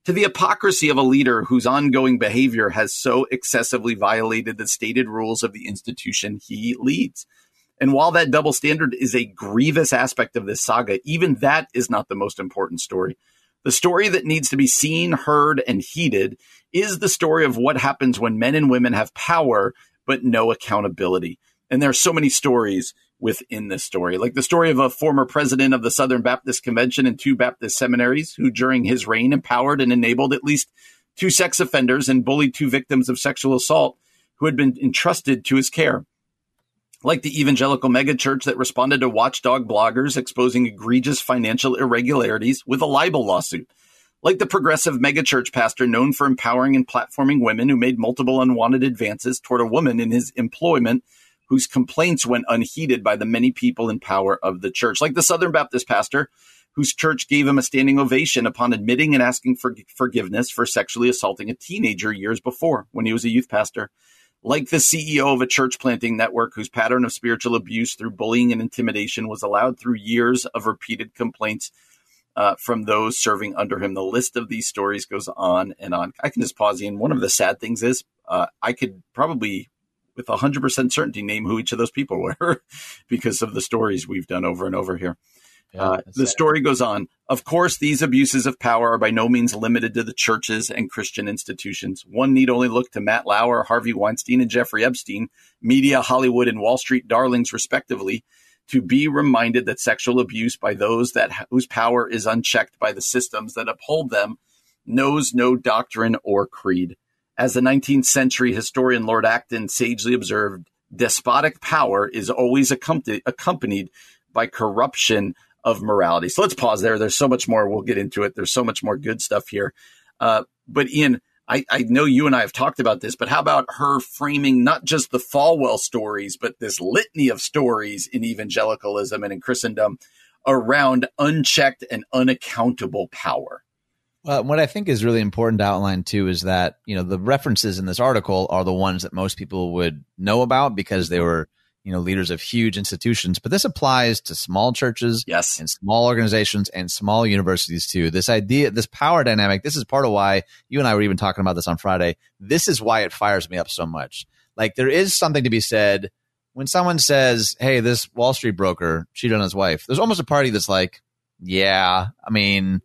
to the hypocrisy of a leader whose ongoing behavior has so excessively violated the stated rules of the institution he leads. And while that double standard is a grievous aspect of this saga, even that is not the most important story. The story that needs to be seen, heard, and heeded is the story of what happens when men and women have power but no accountability. And there are so many stories within this story. Like the story of a former president of the Southern Baptist Convention and two Baptist seminaries who, during his reign, empowered and enabled at least two sex offenders and bullied two victims of sexual assault who had been entrusted to his care. Like the evangelical megachurch that responded to watchdog bloggers exposing egregious financial irregularities with a libel lawsuit. Like the progressive megachurch pastor known for empowering and platforming women who made multiple unwanted advances toward a woman in his employment whose complaints went unheeded by the many people in power of the church, like the Southern Baptist pastor whose church gave him a standing ovation upon admitting and asking for forgiveness for sexually assaulting a teenager years before when he was a youth pastor. Like the CEO of a church planting network whose pattern of spiritual abuse through bullying and intimidation was allowed through years of repeated complaints uh, from those serving under him. The list of these stories goes on and on. I can just pause. And one of the sad things is, uh, I could probably with 100% certainty name who each of those people were because of the stories we've done over and over here. Yeah, uh, the sad. story goes on. Of course, these abuses of power are by no means limited to the churches and Christian institutions. One need only look to Matt Lauer, Harvey Weinstein, and Jeffrey Epstein, media, Hollywood, and Wall Street darlings, respectively, to be reminded that sexual abuse by those that whose power is unchecked by the systems that uphold them knows no doctrine or creed. As the 19th century historian Lord Acton sagely observed, despotic power is always accompanied by corruption of morality. So let's pause there. There's so much more. We'll get into it. There's so much more good stuff here. Uh, but Ian, I, I, know you and I have talked about this, but how about her framing not just the Falwell stories, but this litany of stories in evangelicalism and in Christendom around unchecked and unaccountable power? Uh, what I think is really important to outline too is that you know the references in this article are the ones that most people would know about because they were you know leaders of huge institutions, but this applies to small churches, yes, and small organizations and small universities too. This idea, this power dynamic, this is part of why you and I were even talking about this on Friday. This is why it fires me up so much. Like there is something to be said when someone says, "Hey, this Wall Street broker cheated on his wife." There's almost a party that's like, "Yeah, I mean."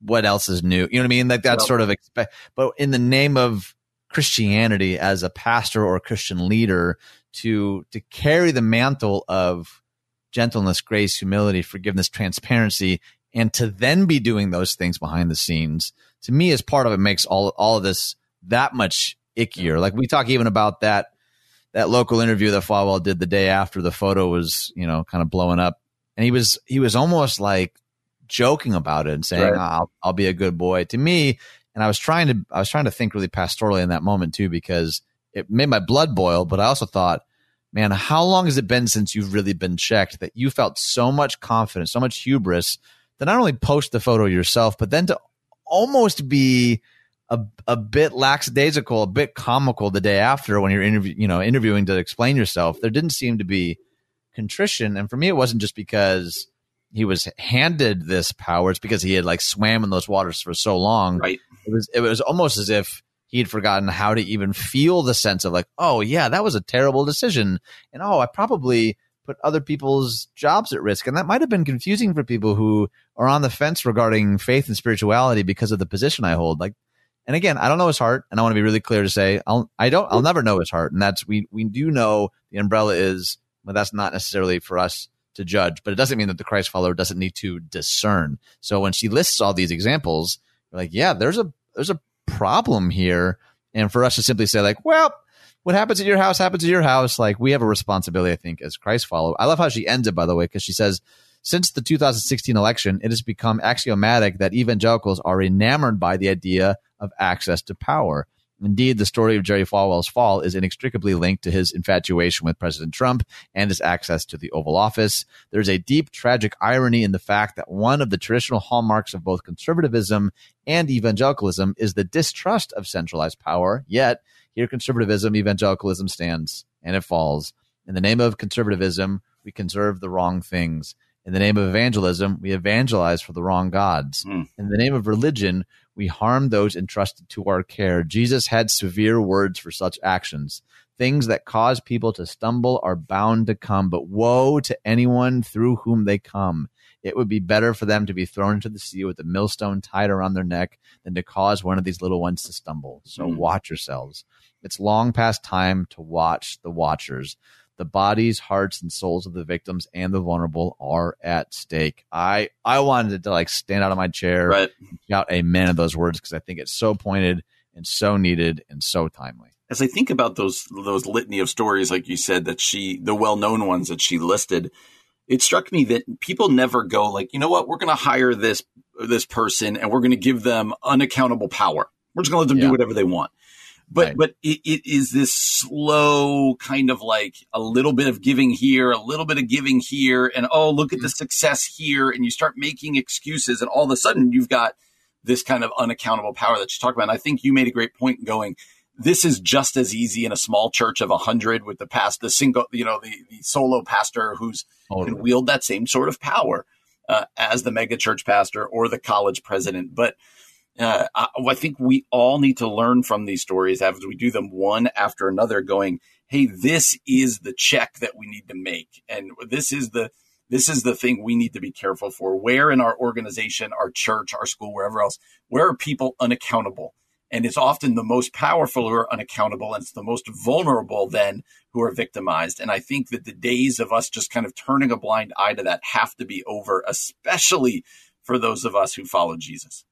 What else is new? You know what I mean? Like that's sort of expect, but in the name of Christianity as a pastor or a Christian leader, to to carry the mantle of gentleness, grace, humility, forgiveness, transparency, and to then be doing those things behind the scenes, to me, as part of it, makes all all of this that much ickier. Like we talk even about that that local interview that Falwell did the day after the photo was, you know, kind of blowing up, and he was he was almost like joking about it and saying, right. "I'll I'll be a good boy." To me, and I was trying to I was trying to think really pastorally in that moment too because it made my blood boil. But I also thought, man, how long has it been since you've really been checked that you felt so much confidence, so much hubris to not only post the photo yourself, but then to almost be a, a bit lackadaisical, a bit comical the day after when you're interview, you know, interviewing to explain yourself. There didn't seem to be contrition, and for me, it wasn't just because he was handed this power; it's because he had like swam in those waters for so long. Right. It was it was almost as if he'd forgotten how to even feel the sense of like, oh yeah, that was a terrible decision, and oh, I probably put other people's jobs at risk, and that might have been confusing for people who are on the fence regarding faith and spirituality because of the position I hold. Like, and again, I don't know his heart, and I want to be really clear to say I'll I don't I'll never know his heart, and that's we we do know the umbrella is, but that's not necessarily for us to judge, but it doesn't mean that the Christ follower doesn't need to discern. So when she lists all these examples, like, yeah, there's a there's a problem here. And for us to simply say, like, well, what happens at your house happens at your house. Like we have a responsibility, I think, as Christ follower. I love how she ends it, by the way, because she says, since the 2016 election, it has become axiomatic that evangelicals are enamored by the idea of access to power. Indeed, the story of Jerry Falwell's fall is inextricably linked to his infatuation with President Trump and his access to the Oval Office. There's a deep, tragic irony in the fact that one of the traditional hallmarks of both conservatism and evangelicalism is the distrust of centralized power. Yet, here conservatism, evangelicalism stands and it falls. In the name of conservatism, we conserve the wrong things. In the name of evangelism, we evangelize for the wrong gods. Mm. In the name of religion, we harm those entrusted to our care. Jesus had severe words for such actions. Things that cause people to stumble are bound to come, but woe to anyone through whom they come. It would be better for them to be thrown into the sea with a millstone tied around their neck than to cause one of these little ones to stumble. So mm. watch yourselves. It's long past time to watch the watchers. The bodies, hearts, and souls of the victims and the vulnerable are at stake. I I wanted to like stand out of my chair, right. shout amen of those words because I think it's so pointed and so needed and so timely. As I think about those those litany of stories, like you said, that she the well known ones that she listed, it struck me that people never go like, you know what, we're going to hire this this person and we're going to give them unaccountable power. We're just going to let them yeah. do whatever they want but right. but it, it is this slow kind of like a little bit of giving here a little bit of giving here and oh look at the mm-hmm. success here and you start making excuses and all of a sudden you've got this kind of unaccountable power that you talk about and i think you made a great point going this is just as easy in a small church of a hundred with the past the single you know the, the solo pastor who's totally. can wield that same sort of power uh, as the mega church pastor or the college president but uh, I, I, think we all need to learn from these stories as we do them one after another, going, "Hey, this is the check that we need to make, and this is the this is the thing we need to be careful for. Where in our organization, our church, our school, wherever else, where are people unaccountable?" And it's often the most powerful who are unaccountable, and it's the most vulnerable then who are victimized. And I think that the days of us just kind of turning a blind eye to that have to be over, especially for those of us who follow Jesus.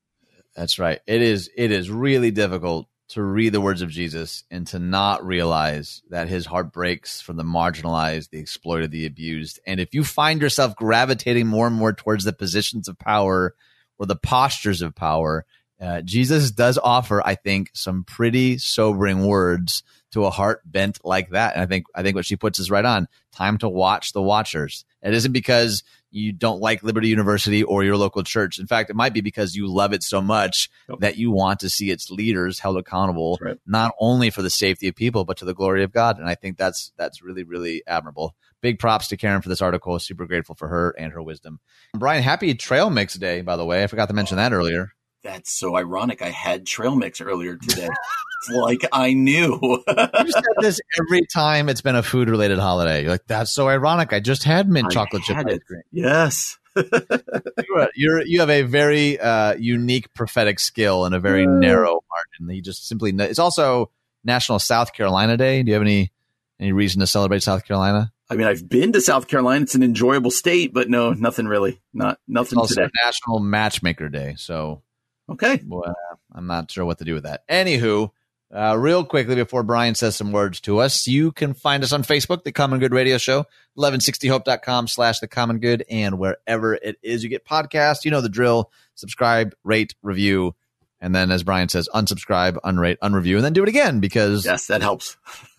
That's right. It is it is really difficult to read the words of Jesus and to not realize that his heart breaks for the marginalized, the exploited, the abused. And if you find yourself gravitating more and more towards the positions of power or the postures of power, uh, Jesus does offer, I think, some pretty sobering words to a heart bent like that. And I think I think what she puts is right on. Time to watch the watchers. It isn't because you don't like Liberty University or your local church. In fact, it might be because you love it so much yep. that you want to see its leaders held accountable, right. not only for the safety of people, but to the glory of God. And I think that's that's really, really admirable. Big props to Karen for this article. Super grateful for her and her wisdom. Brian, happy trail mix day, by the way. I forgot to mention that earlier. That's so ironic. I had trail mix earlier today. it's like I knew. you said this every time it's been a food related holiday. You're like, that's so ironic. I just had mint I chocolate chip ice cream. Yes. you're, you have a very uh, unique prophetic skill and a very narrow margin. You just simply it's also National South Carolina Day. Do you have any any reason to celebrate South Carolina? I mean, I've been to South Carolina. It's an enjoyable state, but no, nothing really. Not nothing it's also today. National Matchmaker Day. So okay, well, I'm not sure what to do with that. Anywho, uh, real quickly before Brian says some words to us, you can find us on Facebook, The Common Good Radio Show, 1160hope.com slash The Common Good, and wherever it is you get podcasts, you know the drill. Subscribe, rate, review, and then as Brian says, unsubscribe, unrate, unreview, and then do it again because yes, that helps.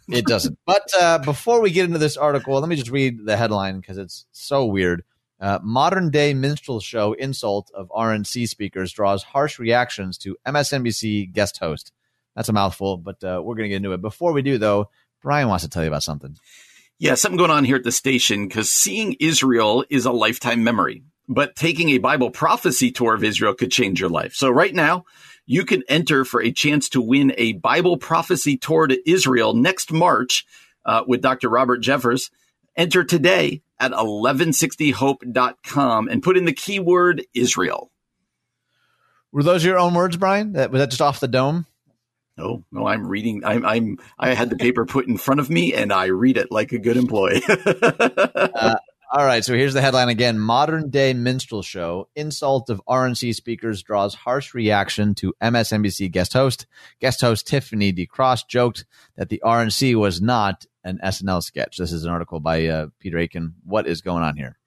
it doesn't. But uh, before we get into this article, let me just read the headline because it's so weird. Uh, modern day minstrel show insult of RNC speakers draws harsh reactions to MSNBC guest host. That's a mouthful, but uh, we're going to get into it. Before we do, though, Brian wants to tell you about something. Yeah, something going on here at the station because seeing Israel is a lifetime memory, but taking a Bible prophecy tour of Israel could change your life. So right now, you can enter for a chance to win a Bible prophecy tour to Israel next March uh, with Dr. Robert Jeffress. Enter today at 1160hope.com and put in the keyword Israel. Were those your own words, Brian? That, was that just off the dome? No, no, I'm reading. I'm, I'm, I had the paper put in front of me and I read it like a good employee. uh, all right. So here's the headline again Modern day minstrel show. Insult of RNC speakers draws harsh reaction to MSNBC guest host. Guest host Tiffany D. Cross joked that the RNC was not an SNL sketch. This is an article by uh, Peter Aitken. What is going on here?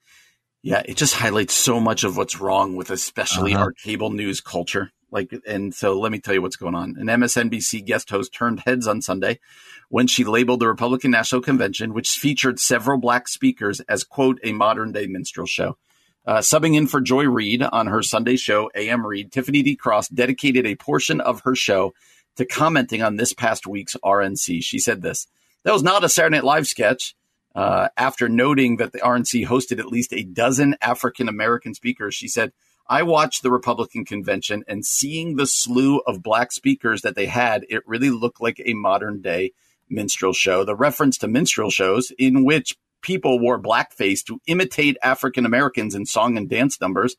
Yeah, it just highlights so much of what's wrong with especially uh-huh. our cable news culture. Like, and so let me tell you what's going on. An MSNBC guest host turned heads on Sunday when she labeled the Republican National Convention, which featured several black speakers, as quote a modern day minstrel show. Uh, subbing in for Joy Reid on her Sunday show, AM Reid, Tiffany D. Cross dedicated a portion of her show to commenting on this past week's RNC. She said this That was not a Saturday Night Live sketch. Uh, after noting that the RNC hosted at least a dozen African American speakers, she said, I watched the Republican convention and seeing the slew of black speakers that they had, it really looked like a modern day minstrel show. The reference to minstrel shows in which people wore blackface to imitate African Americans in song and dance numbers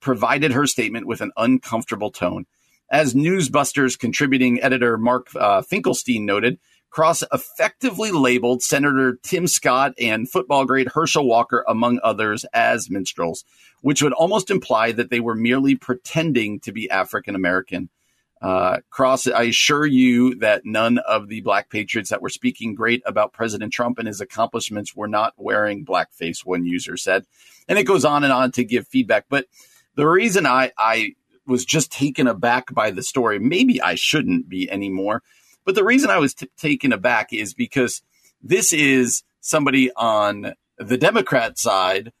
provided her statement with an uncomfortable tone. As Newsbusters contributing editor Mark uh, Finkelstein noted, Cross effectively labeled Senator Tim Scott and football great Herschel Walker, among others, as minstrels, which would almost imply that they were merely pretending to be African American. Uh, Cross, I assure you that none of the black patriots that were speaking great about President Trump and his accomplishments were not wearing blackface, one user said. And it goes on and on to give feedback. But the reason I, I was just taken aback by the story, maybe I shouldn't be anymore, but the reason I was t- taken aback is because this is somebody on the Democrat side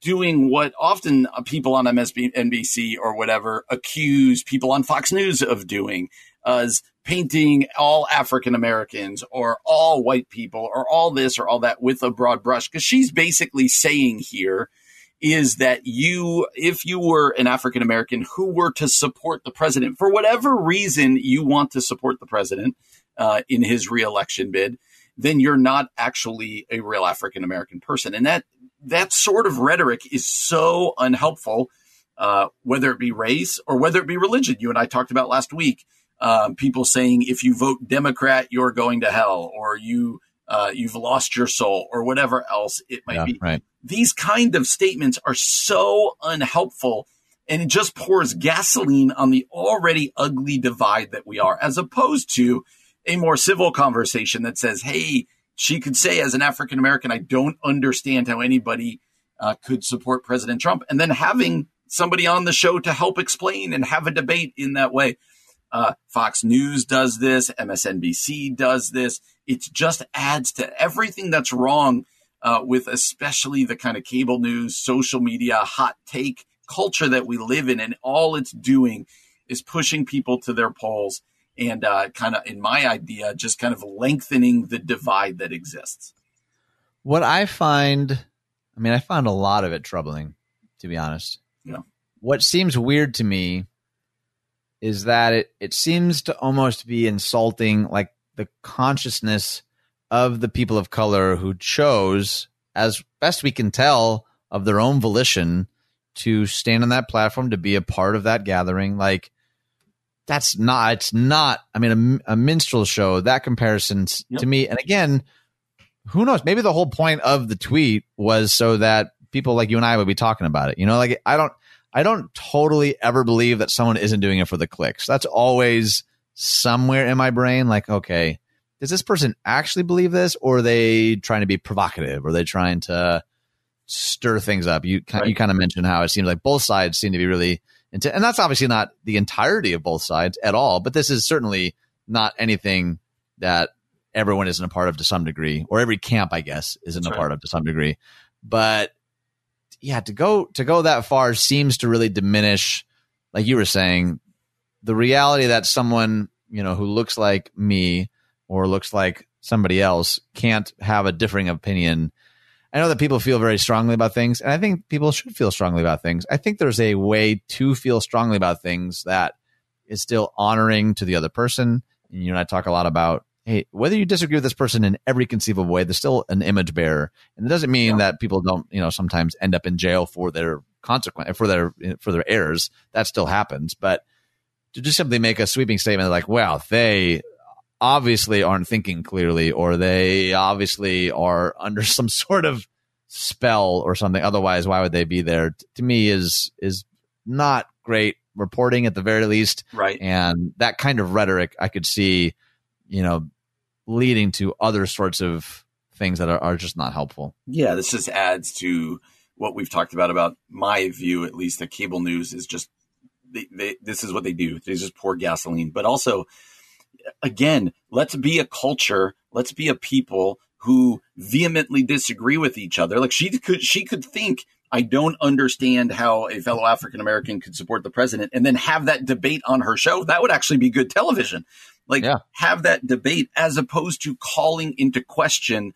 doing what often uh, people on MSNBC or whatever accuse people on Fox News of doing as painting all African Americans or all white people or all this or all that with a broad brush. Because she's basically saying here is that you, if you were an African American who were to support the president for whatever reason you want to support the president uh, in his reelection bid, then you're not actually a real African American person. And that that sort of rhetoric is so unhelpful, uh, whether it be race or whether it be religion. You and I talked about last week. Um, people saying if you vote Democrat, you're going to hell, or you uh, you've lost your soul, or whatever else it might yeah, be. Right these kind of statements are so unhelpful and it just pours gasoline on the already ugly divide that we are, as opposed to a more civil conversation that says, Hey, she could say as an African American, I don't understand how anybody uh, could support President Trump. And then having somebody on the show to help explain and have a debate in that way. Uh, Fox News does this. MSNBC does this. It just adds to everything that's wrong uh, with especially the kind of cable news, social media, hot take culture that we live in. And all it's doing is pushing people to their poles and uh, kind of, in my idea, just kind of lengthening the divide that exists. What I find, I mean, I found a lot of it troubling, to be honest. Yeah. What seems weird to me is that it, it seems to almost be insulting, like the consciousness of the people of color who chose, as best we can tell, of their own volition to stand on that platform to be a part of that gathering. Like, that's not, it's not, I mean, a, a minstrel show, that comparison yep. to me. And again, who knows? Maybe the whole point of the tweet was so that people like you and I would be talking about it. You know, like I don't, I don't totally ever believe that someone isn't doing it for the clicks. That's always somewhere in my brain. Like, okay, does this person actually believe this, or are they trying to be provocative? Or are they trying to stir things up? You right. you kind of mentioned how it seems like both sides seem to be really into, and that's obviously not the entirety of both sides at all. But this is certainly not anything that everyone isn't a part of to some degree, or every camp, I guess, isn't that's a right. part of to some degree. But yeah, to go to go that far seems to really diminish, like you were saying, the reality that someone you know who looks like me or looks like somebody else can't have a differing opinion. I know that people feel very strongly about things, and I think people should feel strongly about things. I think there's a way to feel strongly about things that is still honoring to the other person. And you and I talk a lot about, hey, whether you disagree with this person in every conceivable way, there's still an image bearer, and it doesn't mean yeah. that people don't, you know, sometimes end up in jail for their consequence for their for their errors. That still happens, but to just simply make a sweeping statement like, well, they obviously aren't thinking clearly or they obviously are under some sort of spell or something. Otherwise why would they be there? To me is is not great reporting at the very least. Right. And that kind of rhetoric i could see you know leading to other sorts of things that are, are just not helpful. Yeah this just adds to what we've talked about about my view at least that cable news is just they, they, this is what they do. They just pour gasoline. But also again, let's be a culture, let's be a people who vehemently disagree with each other. Like she could, she could think, I don't understand how a fellow African American could support the president and then have that debate on her show. That would actually be good television. Like yeah. have that debate as opposed to calling into question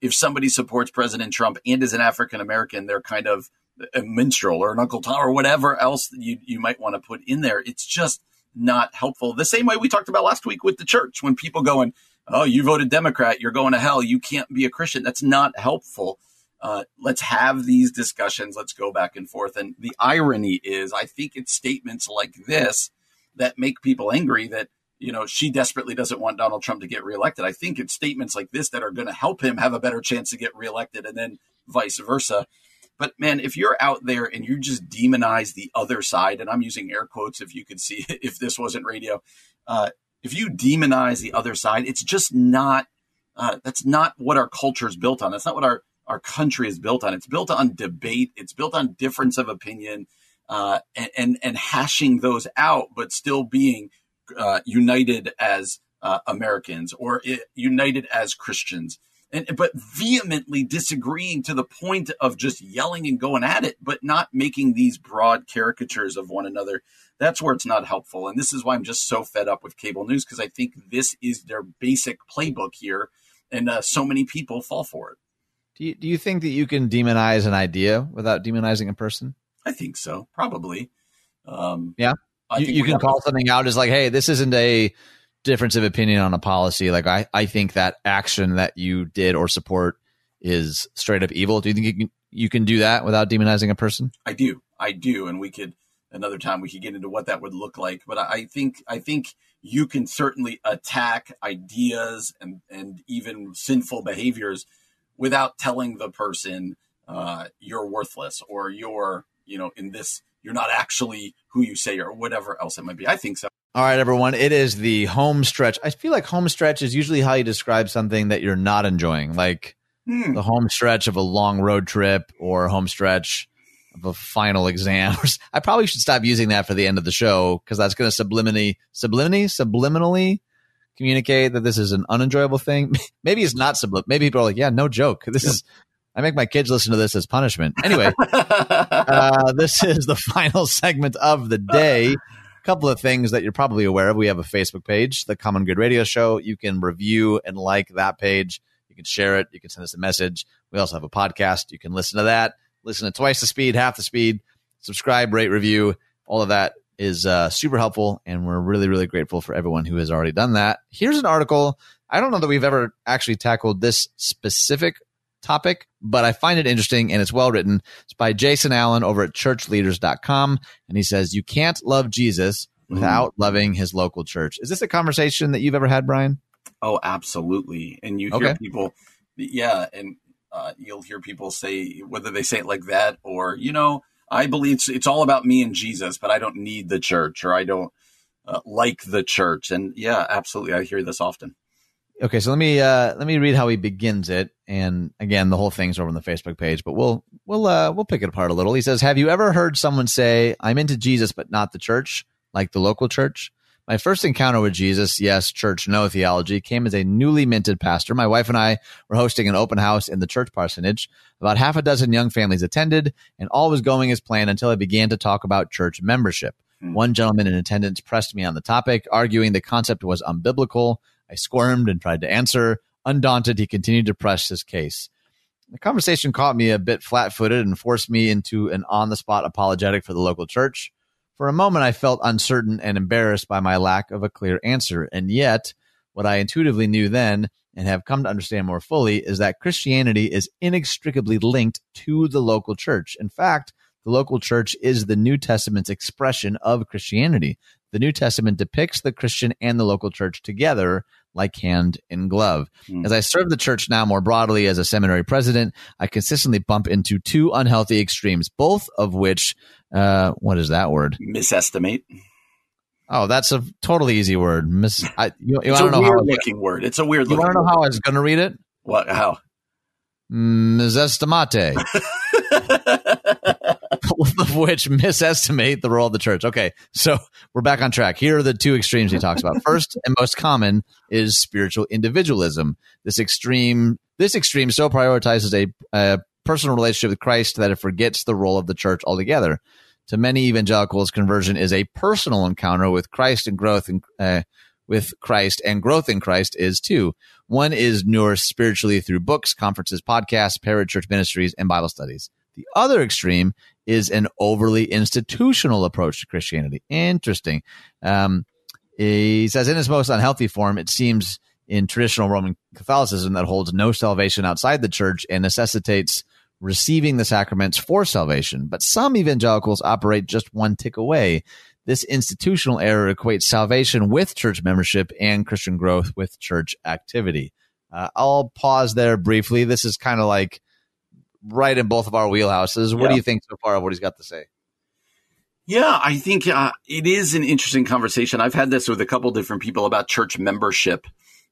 if somebody supports President Trump and is an African American, they're kind of a minstrel or an Uncle Tom or whatever else you, you might want to put in there. It's just, not helpful. The same way we talked about last week with the church when people going, "Oh, you voted Democrat, you're going to hell. You can't be a Christian." That's not helpful. Uh, let's have these discussions. Let's go back and forth. And the irony is, I think it's statements like this that make people angry that you know she desperately doesn't want Donald Trump to get reelected. I think it's statements like this that are going to help him have a better chance to get reelected, and then vice versa. But man, if you're out there and you just demonize the other side, and I'm using air quotes if you could see if this wasn't radio, uh, if you demonize the other side, it's just not. Uh, that's not what our culture is built on. That's not what our our country is built on. It's built on debate. It's built on difference of opinion, uh, and, and, and hashing those out, but still being uh, united as uh, Americans or it, united as Christians and but vehemently disagreeing to the point of just yelling and going at it, but not making these broad caricatures of one another. That's where it's not helpful. And this is why I'm just so fed up with cable news because I think this is their basic playbook here, and uh, so many people fall for it. Do you, do you think that you can demonize an idea without demonizing a person? I think so, probably. Um, yeah, you, you can call something out as like, "Hey, this isn't a difference of opinion on a policy, like I, I think that action that you did or support is straight up evil. Do you think you can, you can do that without demonizing a person? I do. I do. And we could, another time we could get into what that would look like. But I think, I think you can certainly attack ideas and, and even sinful behaviors without telling the person, uh, you're worthless or you're, you know, in this, you're not actually who you say or whatever else it might be. I think so. All right, everyone. It is the home stretch. I feel like home stretch is usually how you describe something that you're not enjoying, like hmm. the home stretch of a long road trip or home stretch of a final exam. I probably should stop using that for the end of the show because that's going to subliminally, subliminally, subliminally communicate that this is an unenjoyable thing. Maybe it's not sublim. Maybe people are like, yeah, no joke. This is I make my kids listen to this as punishment. Anyway, uh, this is the final segment of the day. Couple of things that you're probably aware of. We have a Facebook page, the Common Good Radio Show. You can review and like that page. You can share it. You can send us a message. We also have a podcast. You can listen to that. Listen at twice the speed, half the speed. Subscribe, rate, review. All of that is uh, super helpful, and we're really, really grateful for everyone who has already done that. Here's an article. I don't know that we've ever actually tackled this specific topic, but I find it interesting and it's well written. It's by Jason Allen over at churchleaders.com. And he says, You can't love Jesus without mm. loving his local church. Is this a conversation that you've ever had, Brian? Oh, absolutely. And you hear okay. people, yeah, and uh, you'll hear people say, whether they say it like that or, you know, I believe it's, it's all about me and Jesus, but I don't need the church or I don't uh, like the church. And yeah, absolutely. I hear this often. Okay, so let me uh, let me read how he begins it, and again, the whole thing's over on the Facebook page, but we'll we'll uh, we'll pick it apart a little. He says, "Have you ever heard someone say, "I'm into Jesus, but not the church, like the local church"? My first encounter with Jesus, yes, church, no theology, came as a newly minted pastor. My wife and I were hosting an open house in the church parsonage. About half a dozen young families attended, and all was going as planned until I began to talk about church membership. Hmm. One gentleman in attendance pressed me on the topic, arguing the concept was unbiblical. I squirmed and tried to answer. Undaunted, he continued to press his case. The conversation caught me a bit flat footed and forced me into an on the spot apologetic for the local church. For a moment, I felt uncertain and embarrassed by my lack of a clear answer. And yet, what I intuitively knew then and have come to understand more fully is that Christianity is inextricably linked to the local church. In fact, the local church is the New Testament's expression of Christianity. The New Testament depicts the Christian and the local church together like hand in glove. Mm. As I serve the church now more broadly as a seminary president, I consistently bump into two unhealthy extremes, both of which, uh, what is that word? Misestimate. Oh, that's a totally easy word. Miss, I, you, you want to know how looking word. It's a weird. You want to know how I was going to read it? What? How? Misestimate. of which misestimate the role of the church. Okay, so we're back on track. Here are the two extremes he talks about. First and most common is spiritual individualism. This extreme, this extreme so prioritizes a, a personal relationship with Christ that it forgets the role of the church altogether. To many evangelicals, conversion is a personal encounter with Christ and growth in, uh, with Christ, and growth in Christ is too. One is nourished spiritually through books, conferences, podcasts, parachurch ministries, and Bible studies. The other extreme is an overly institutional approach to Christianity. Interesting. Um, he says, in its most unhealthy form, it seems in traditional Roman Catholicism that holds no salvation outside the church and necessitates receiving the sacraments for salvation. But some evangelicals operate just one tick away. This institutional error equates salvation with church membership and Christian growth with church activity. Uh, I'll pause there briefly. This is kind of like right in both of our wheelhouses. What yeah. do you think so far of what he's got to say? Yeah, I think uh, it is an interesting conversation. I've had this with a couple different people about church membership,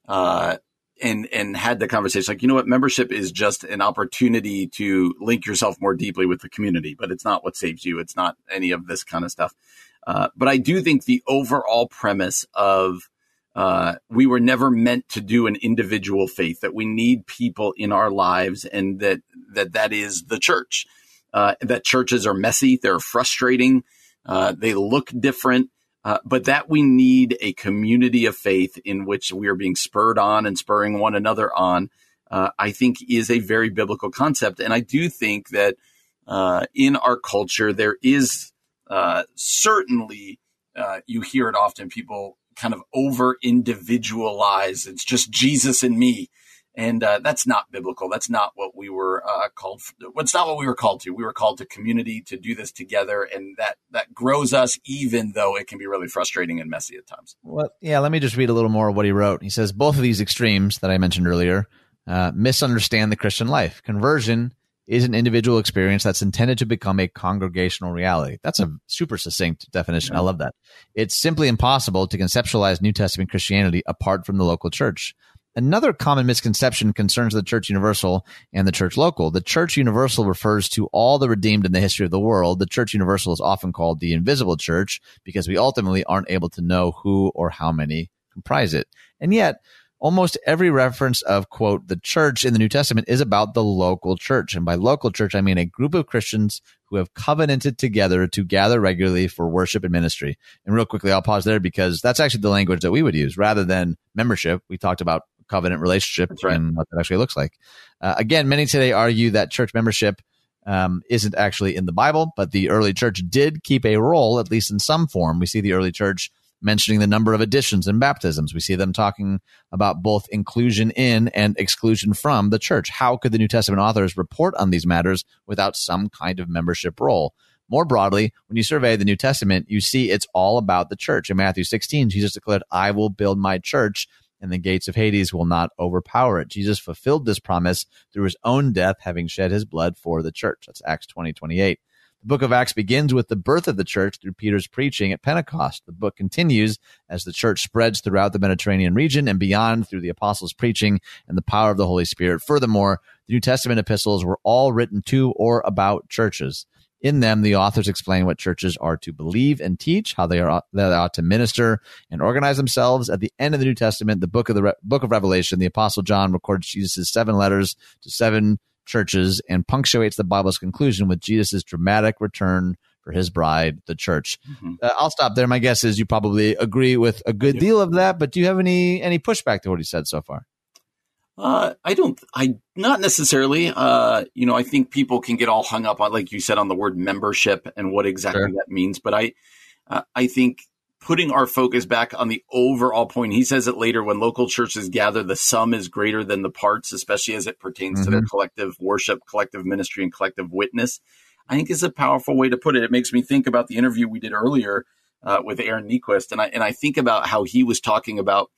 uh, and and had the conversation like, you know what, membership is just an opportunity to link yourself more deeply with the community, but it's not what saves you. It's not any of this kind of stuff. Uh, but I do think the overall premise of uh, we were never meant to do an individual faith that we need people in our lives and that that that is the church. Uh, that churches are messy they're frustrating uh, they look different uh, but that we need a community of faith in which we are being spurred on and spurring one another on uh, i think is a very biblical concept. And i do think that in our culture there is certainly you hear it often people kind of over individualize. It's just Jesus and me. And uh, that's not biblical. That's not what we were uh, called. What's not what we were called to. We were called to community to do this together, and that that grows us, even though it can be really frustrating and messy at times. Well, yeah. Let me just read a little more of what he wrote. He says both of these extremes that I mentioned earlier uh, misunderstand the Christian life. Conversion is an individual experience that's intended to become a congregational reality. That's a super succinct definition. Yeah. I love that. It's simply impossible to conceptualize New Testament Christianity apart from the local church. Another common misconception concerns the church universal and the church local. The church universal refers to all the redeemed in the history of the world. The church universal is often called the invisible church because we ultimately aren't able to know who or how many comprise it. And yet, almost every reference of quote the church in the New Testament is about the local church. And by local church, I mean a group of Christians who have covenanted together to gather regularly for worship and ministry. And real quickly, I'll pause there because that's actually the language that we would use rather than membership. We talked about covenant relationship right. and what that actually looks like. Uh, again, many today argue that church membership um, isn't actually in the Bible, but the early church did keep a roll, at least in some form. We see the early church mentioning the number of additions and baptisms. We see them talking about both inclusion in and exclusion from the church. How could the New Testament authors report on these matters without some kind of membership roll? More broadly, when you survey the New Testament, you see it's all about the church. In Matthew 16, Jesus declared, I will build my church and the gates of Hades will not overpower it. Jesus fulfilled this promise through his own death, having shed his blood for the church. That's Acts 20, 28. The book of Acts begins with the birth of the church through Peter's preaching at Pentecost. The book continues as the church spreads throughout the Mediterranean region and beyond through the apostles' preaching and the power of the Holy Spirit. Furthermore, the New Testament epistles were all written to or about churches. In them, the authors explain what churches are to believe and teach, how they are they ought to minister and organize themselves. At the end of the New Testament, the book of the Re- book of Revelation, the Apostle John records Jesus' seven letters to seven churches and punctuates the Bible's conclusion with Jesus' dramatic return for his bride, the church. Mm-hmm. Uh, I'll stop there. My guess is you probably agree with a good deal of that, but do you have any any pushback to what he said so far? Uh, I don't. I not necessarily. Uh, you know, I think people can get all hung up on, like you said, on the word membership and what exactly sure. that means. But I, uh, I think putting our focus back on the overall point. He says it later when local churches gather, the sum is greater than the parts, especially as it pertains mm-hmm. to their mm-hmm. collective worship, collective ministry, and collective witness. I think is a powerful way to put it. It makes me think about the interview we did earlier uh, with Aaron Niequist, and I and I think about how he was talking about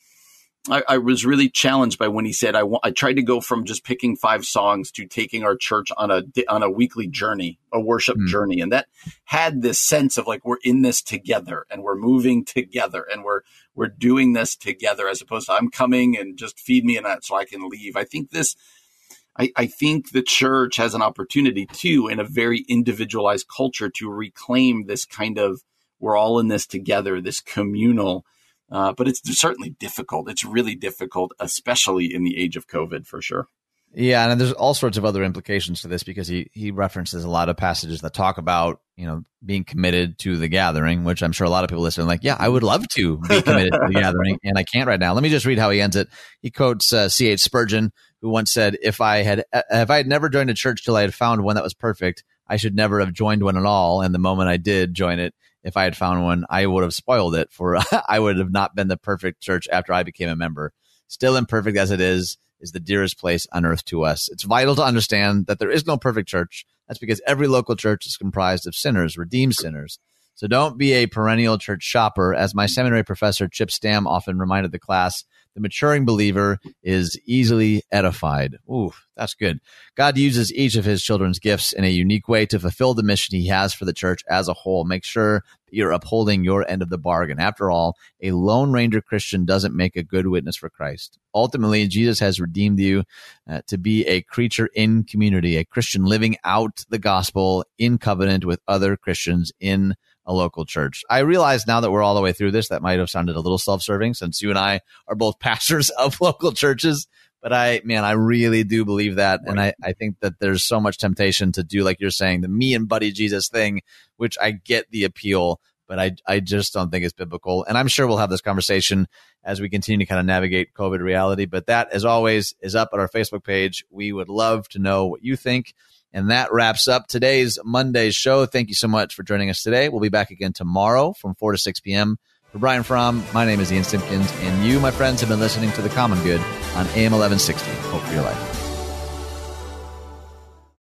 I, I, was really challenged by when he said I, I tried to go from just picking five songs to taking our church on a on a weekly journey, a worship mm. journey, and that had this sense of like we're in this together and we're moving together and we're we're doing this together as opposed to I'm coming and just feed me and that so I can leave. I think this. I, I think the church has an opportunity too, in a very individualized culture, to reclaim this kind of we're all in this together, this communal uh, but it's certainly difficult. It's really difficult, especially in the age of COVID, for sure. Yeah, and there's all sorts of other implications to this because he he references a lot of passages that talk about you know being committed to the gathering, which I'm sure a lot of people listening like, yeah, I would love to be committed to the gathering, and I can't right now. Let me just read how he ends it. He quotes uh, C. H. Spurgeon, who once said, "If I had uh, if I had never joined a church till I had found one that was perfect, I should never have joined one at all. And the moment I did join it, if I had found one, I would have spoiled it for I would have not been the perfect church after I became a member. Still imperfect as it is, is the dearest place on earth to us. It's vital to understand that there is no perfect church. That's because every local church is comprised of sinners, redeemed sinners. So don't be a perennial church shopper. As my seminary professor, Chip Stam, often reminded the class, the maturing believer is easily edified. Ooh, that's good. God uses each of his children's gifts in a unique way to fulfill the mission he has for the church as a whole. Make sure you're upholding your end of the bargain. After all, a Lone Ranger Christian doesn't make a good witness for Christ. Ultimately, Jesus has redeemed you uh, to be a creature in community, a Christian living out the gospel in covenant with other Christians in a local church. I realize now that we're all the way through this, that might have sounded a little self serving since you and I are both pastors of local churches. But I, man, I really do believe that. Right. And I, I think that there's so much temptation to do, like you're saying, the me and buddy Jesus thing, which I get the appeal, but I, I just don't think it's biblical. And I'm sure we'll have this conversation as we continue to kind of navigate COVID reality. But that, as always, is up at our Facebook page. We would love to know what you think. And that wraps up today's Monday show. Thank you so much for joining us today. We'll be back again tomorrow from 4 to 6 p.m. For Brian Fromm, my name is Ian Simpkins, and you, my friends, have been listening to The Common Good on AM 1160. Hope for your life.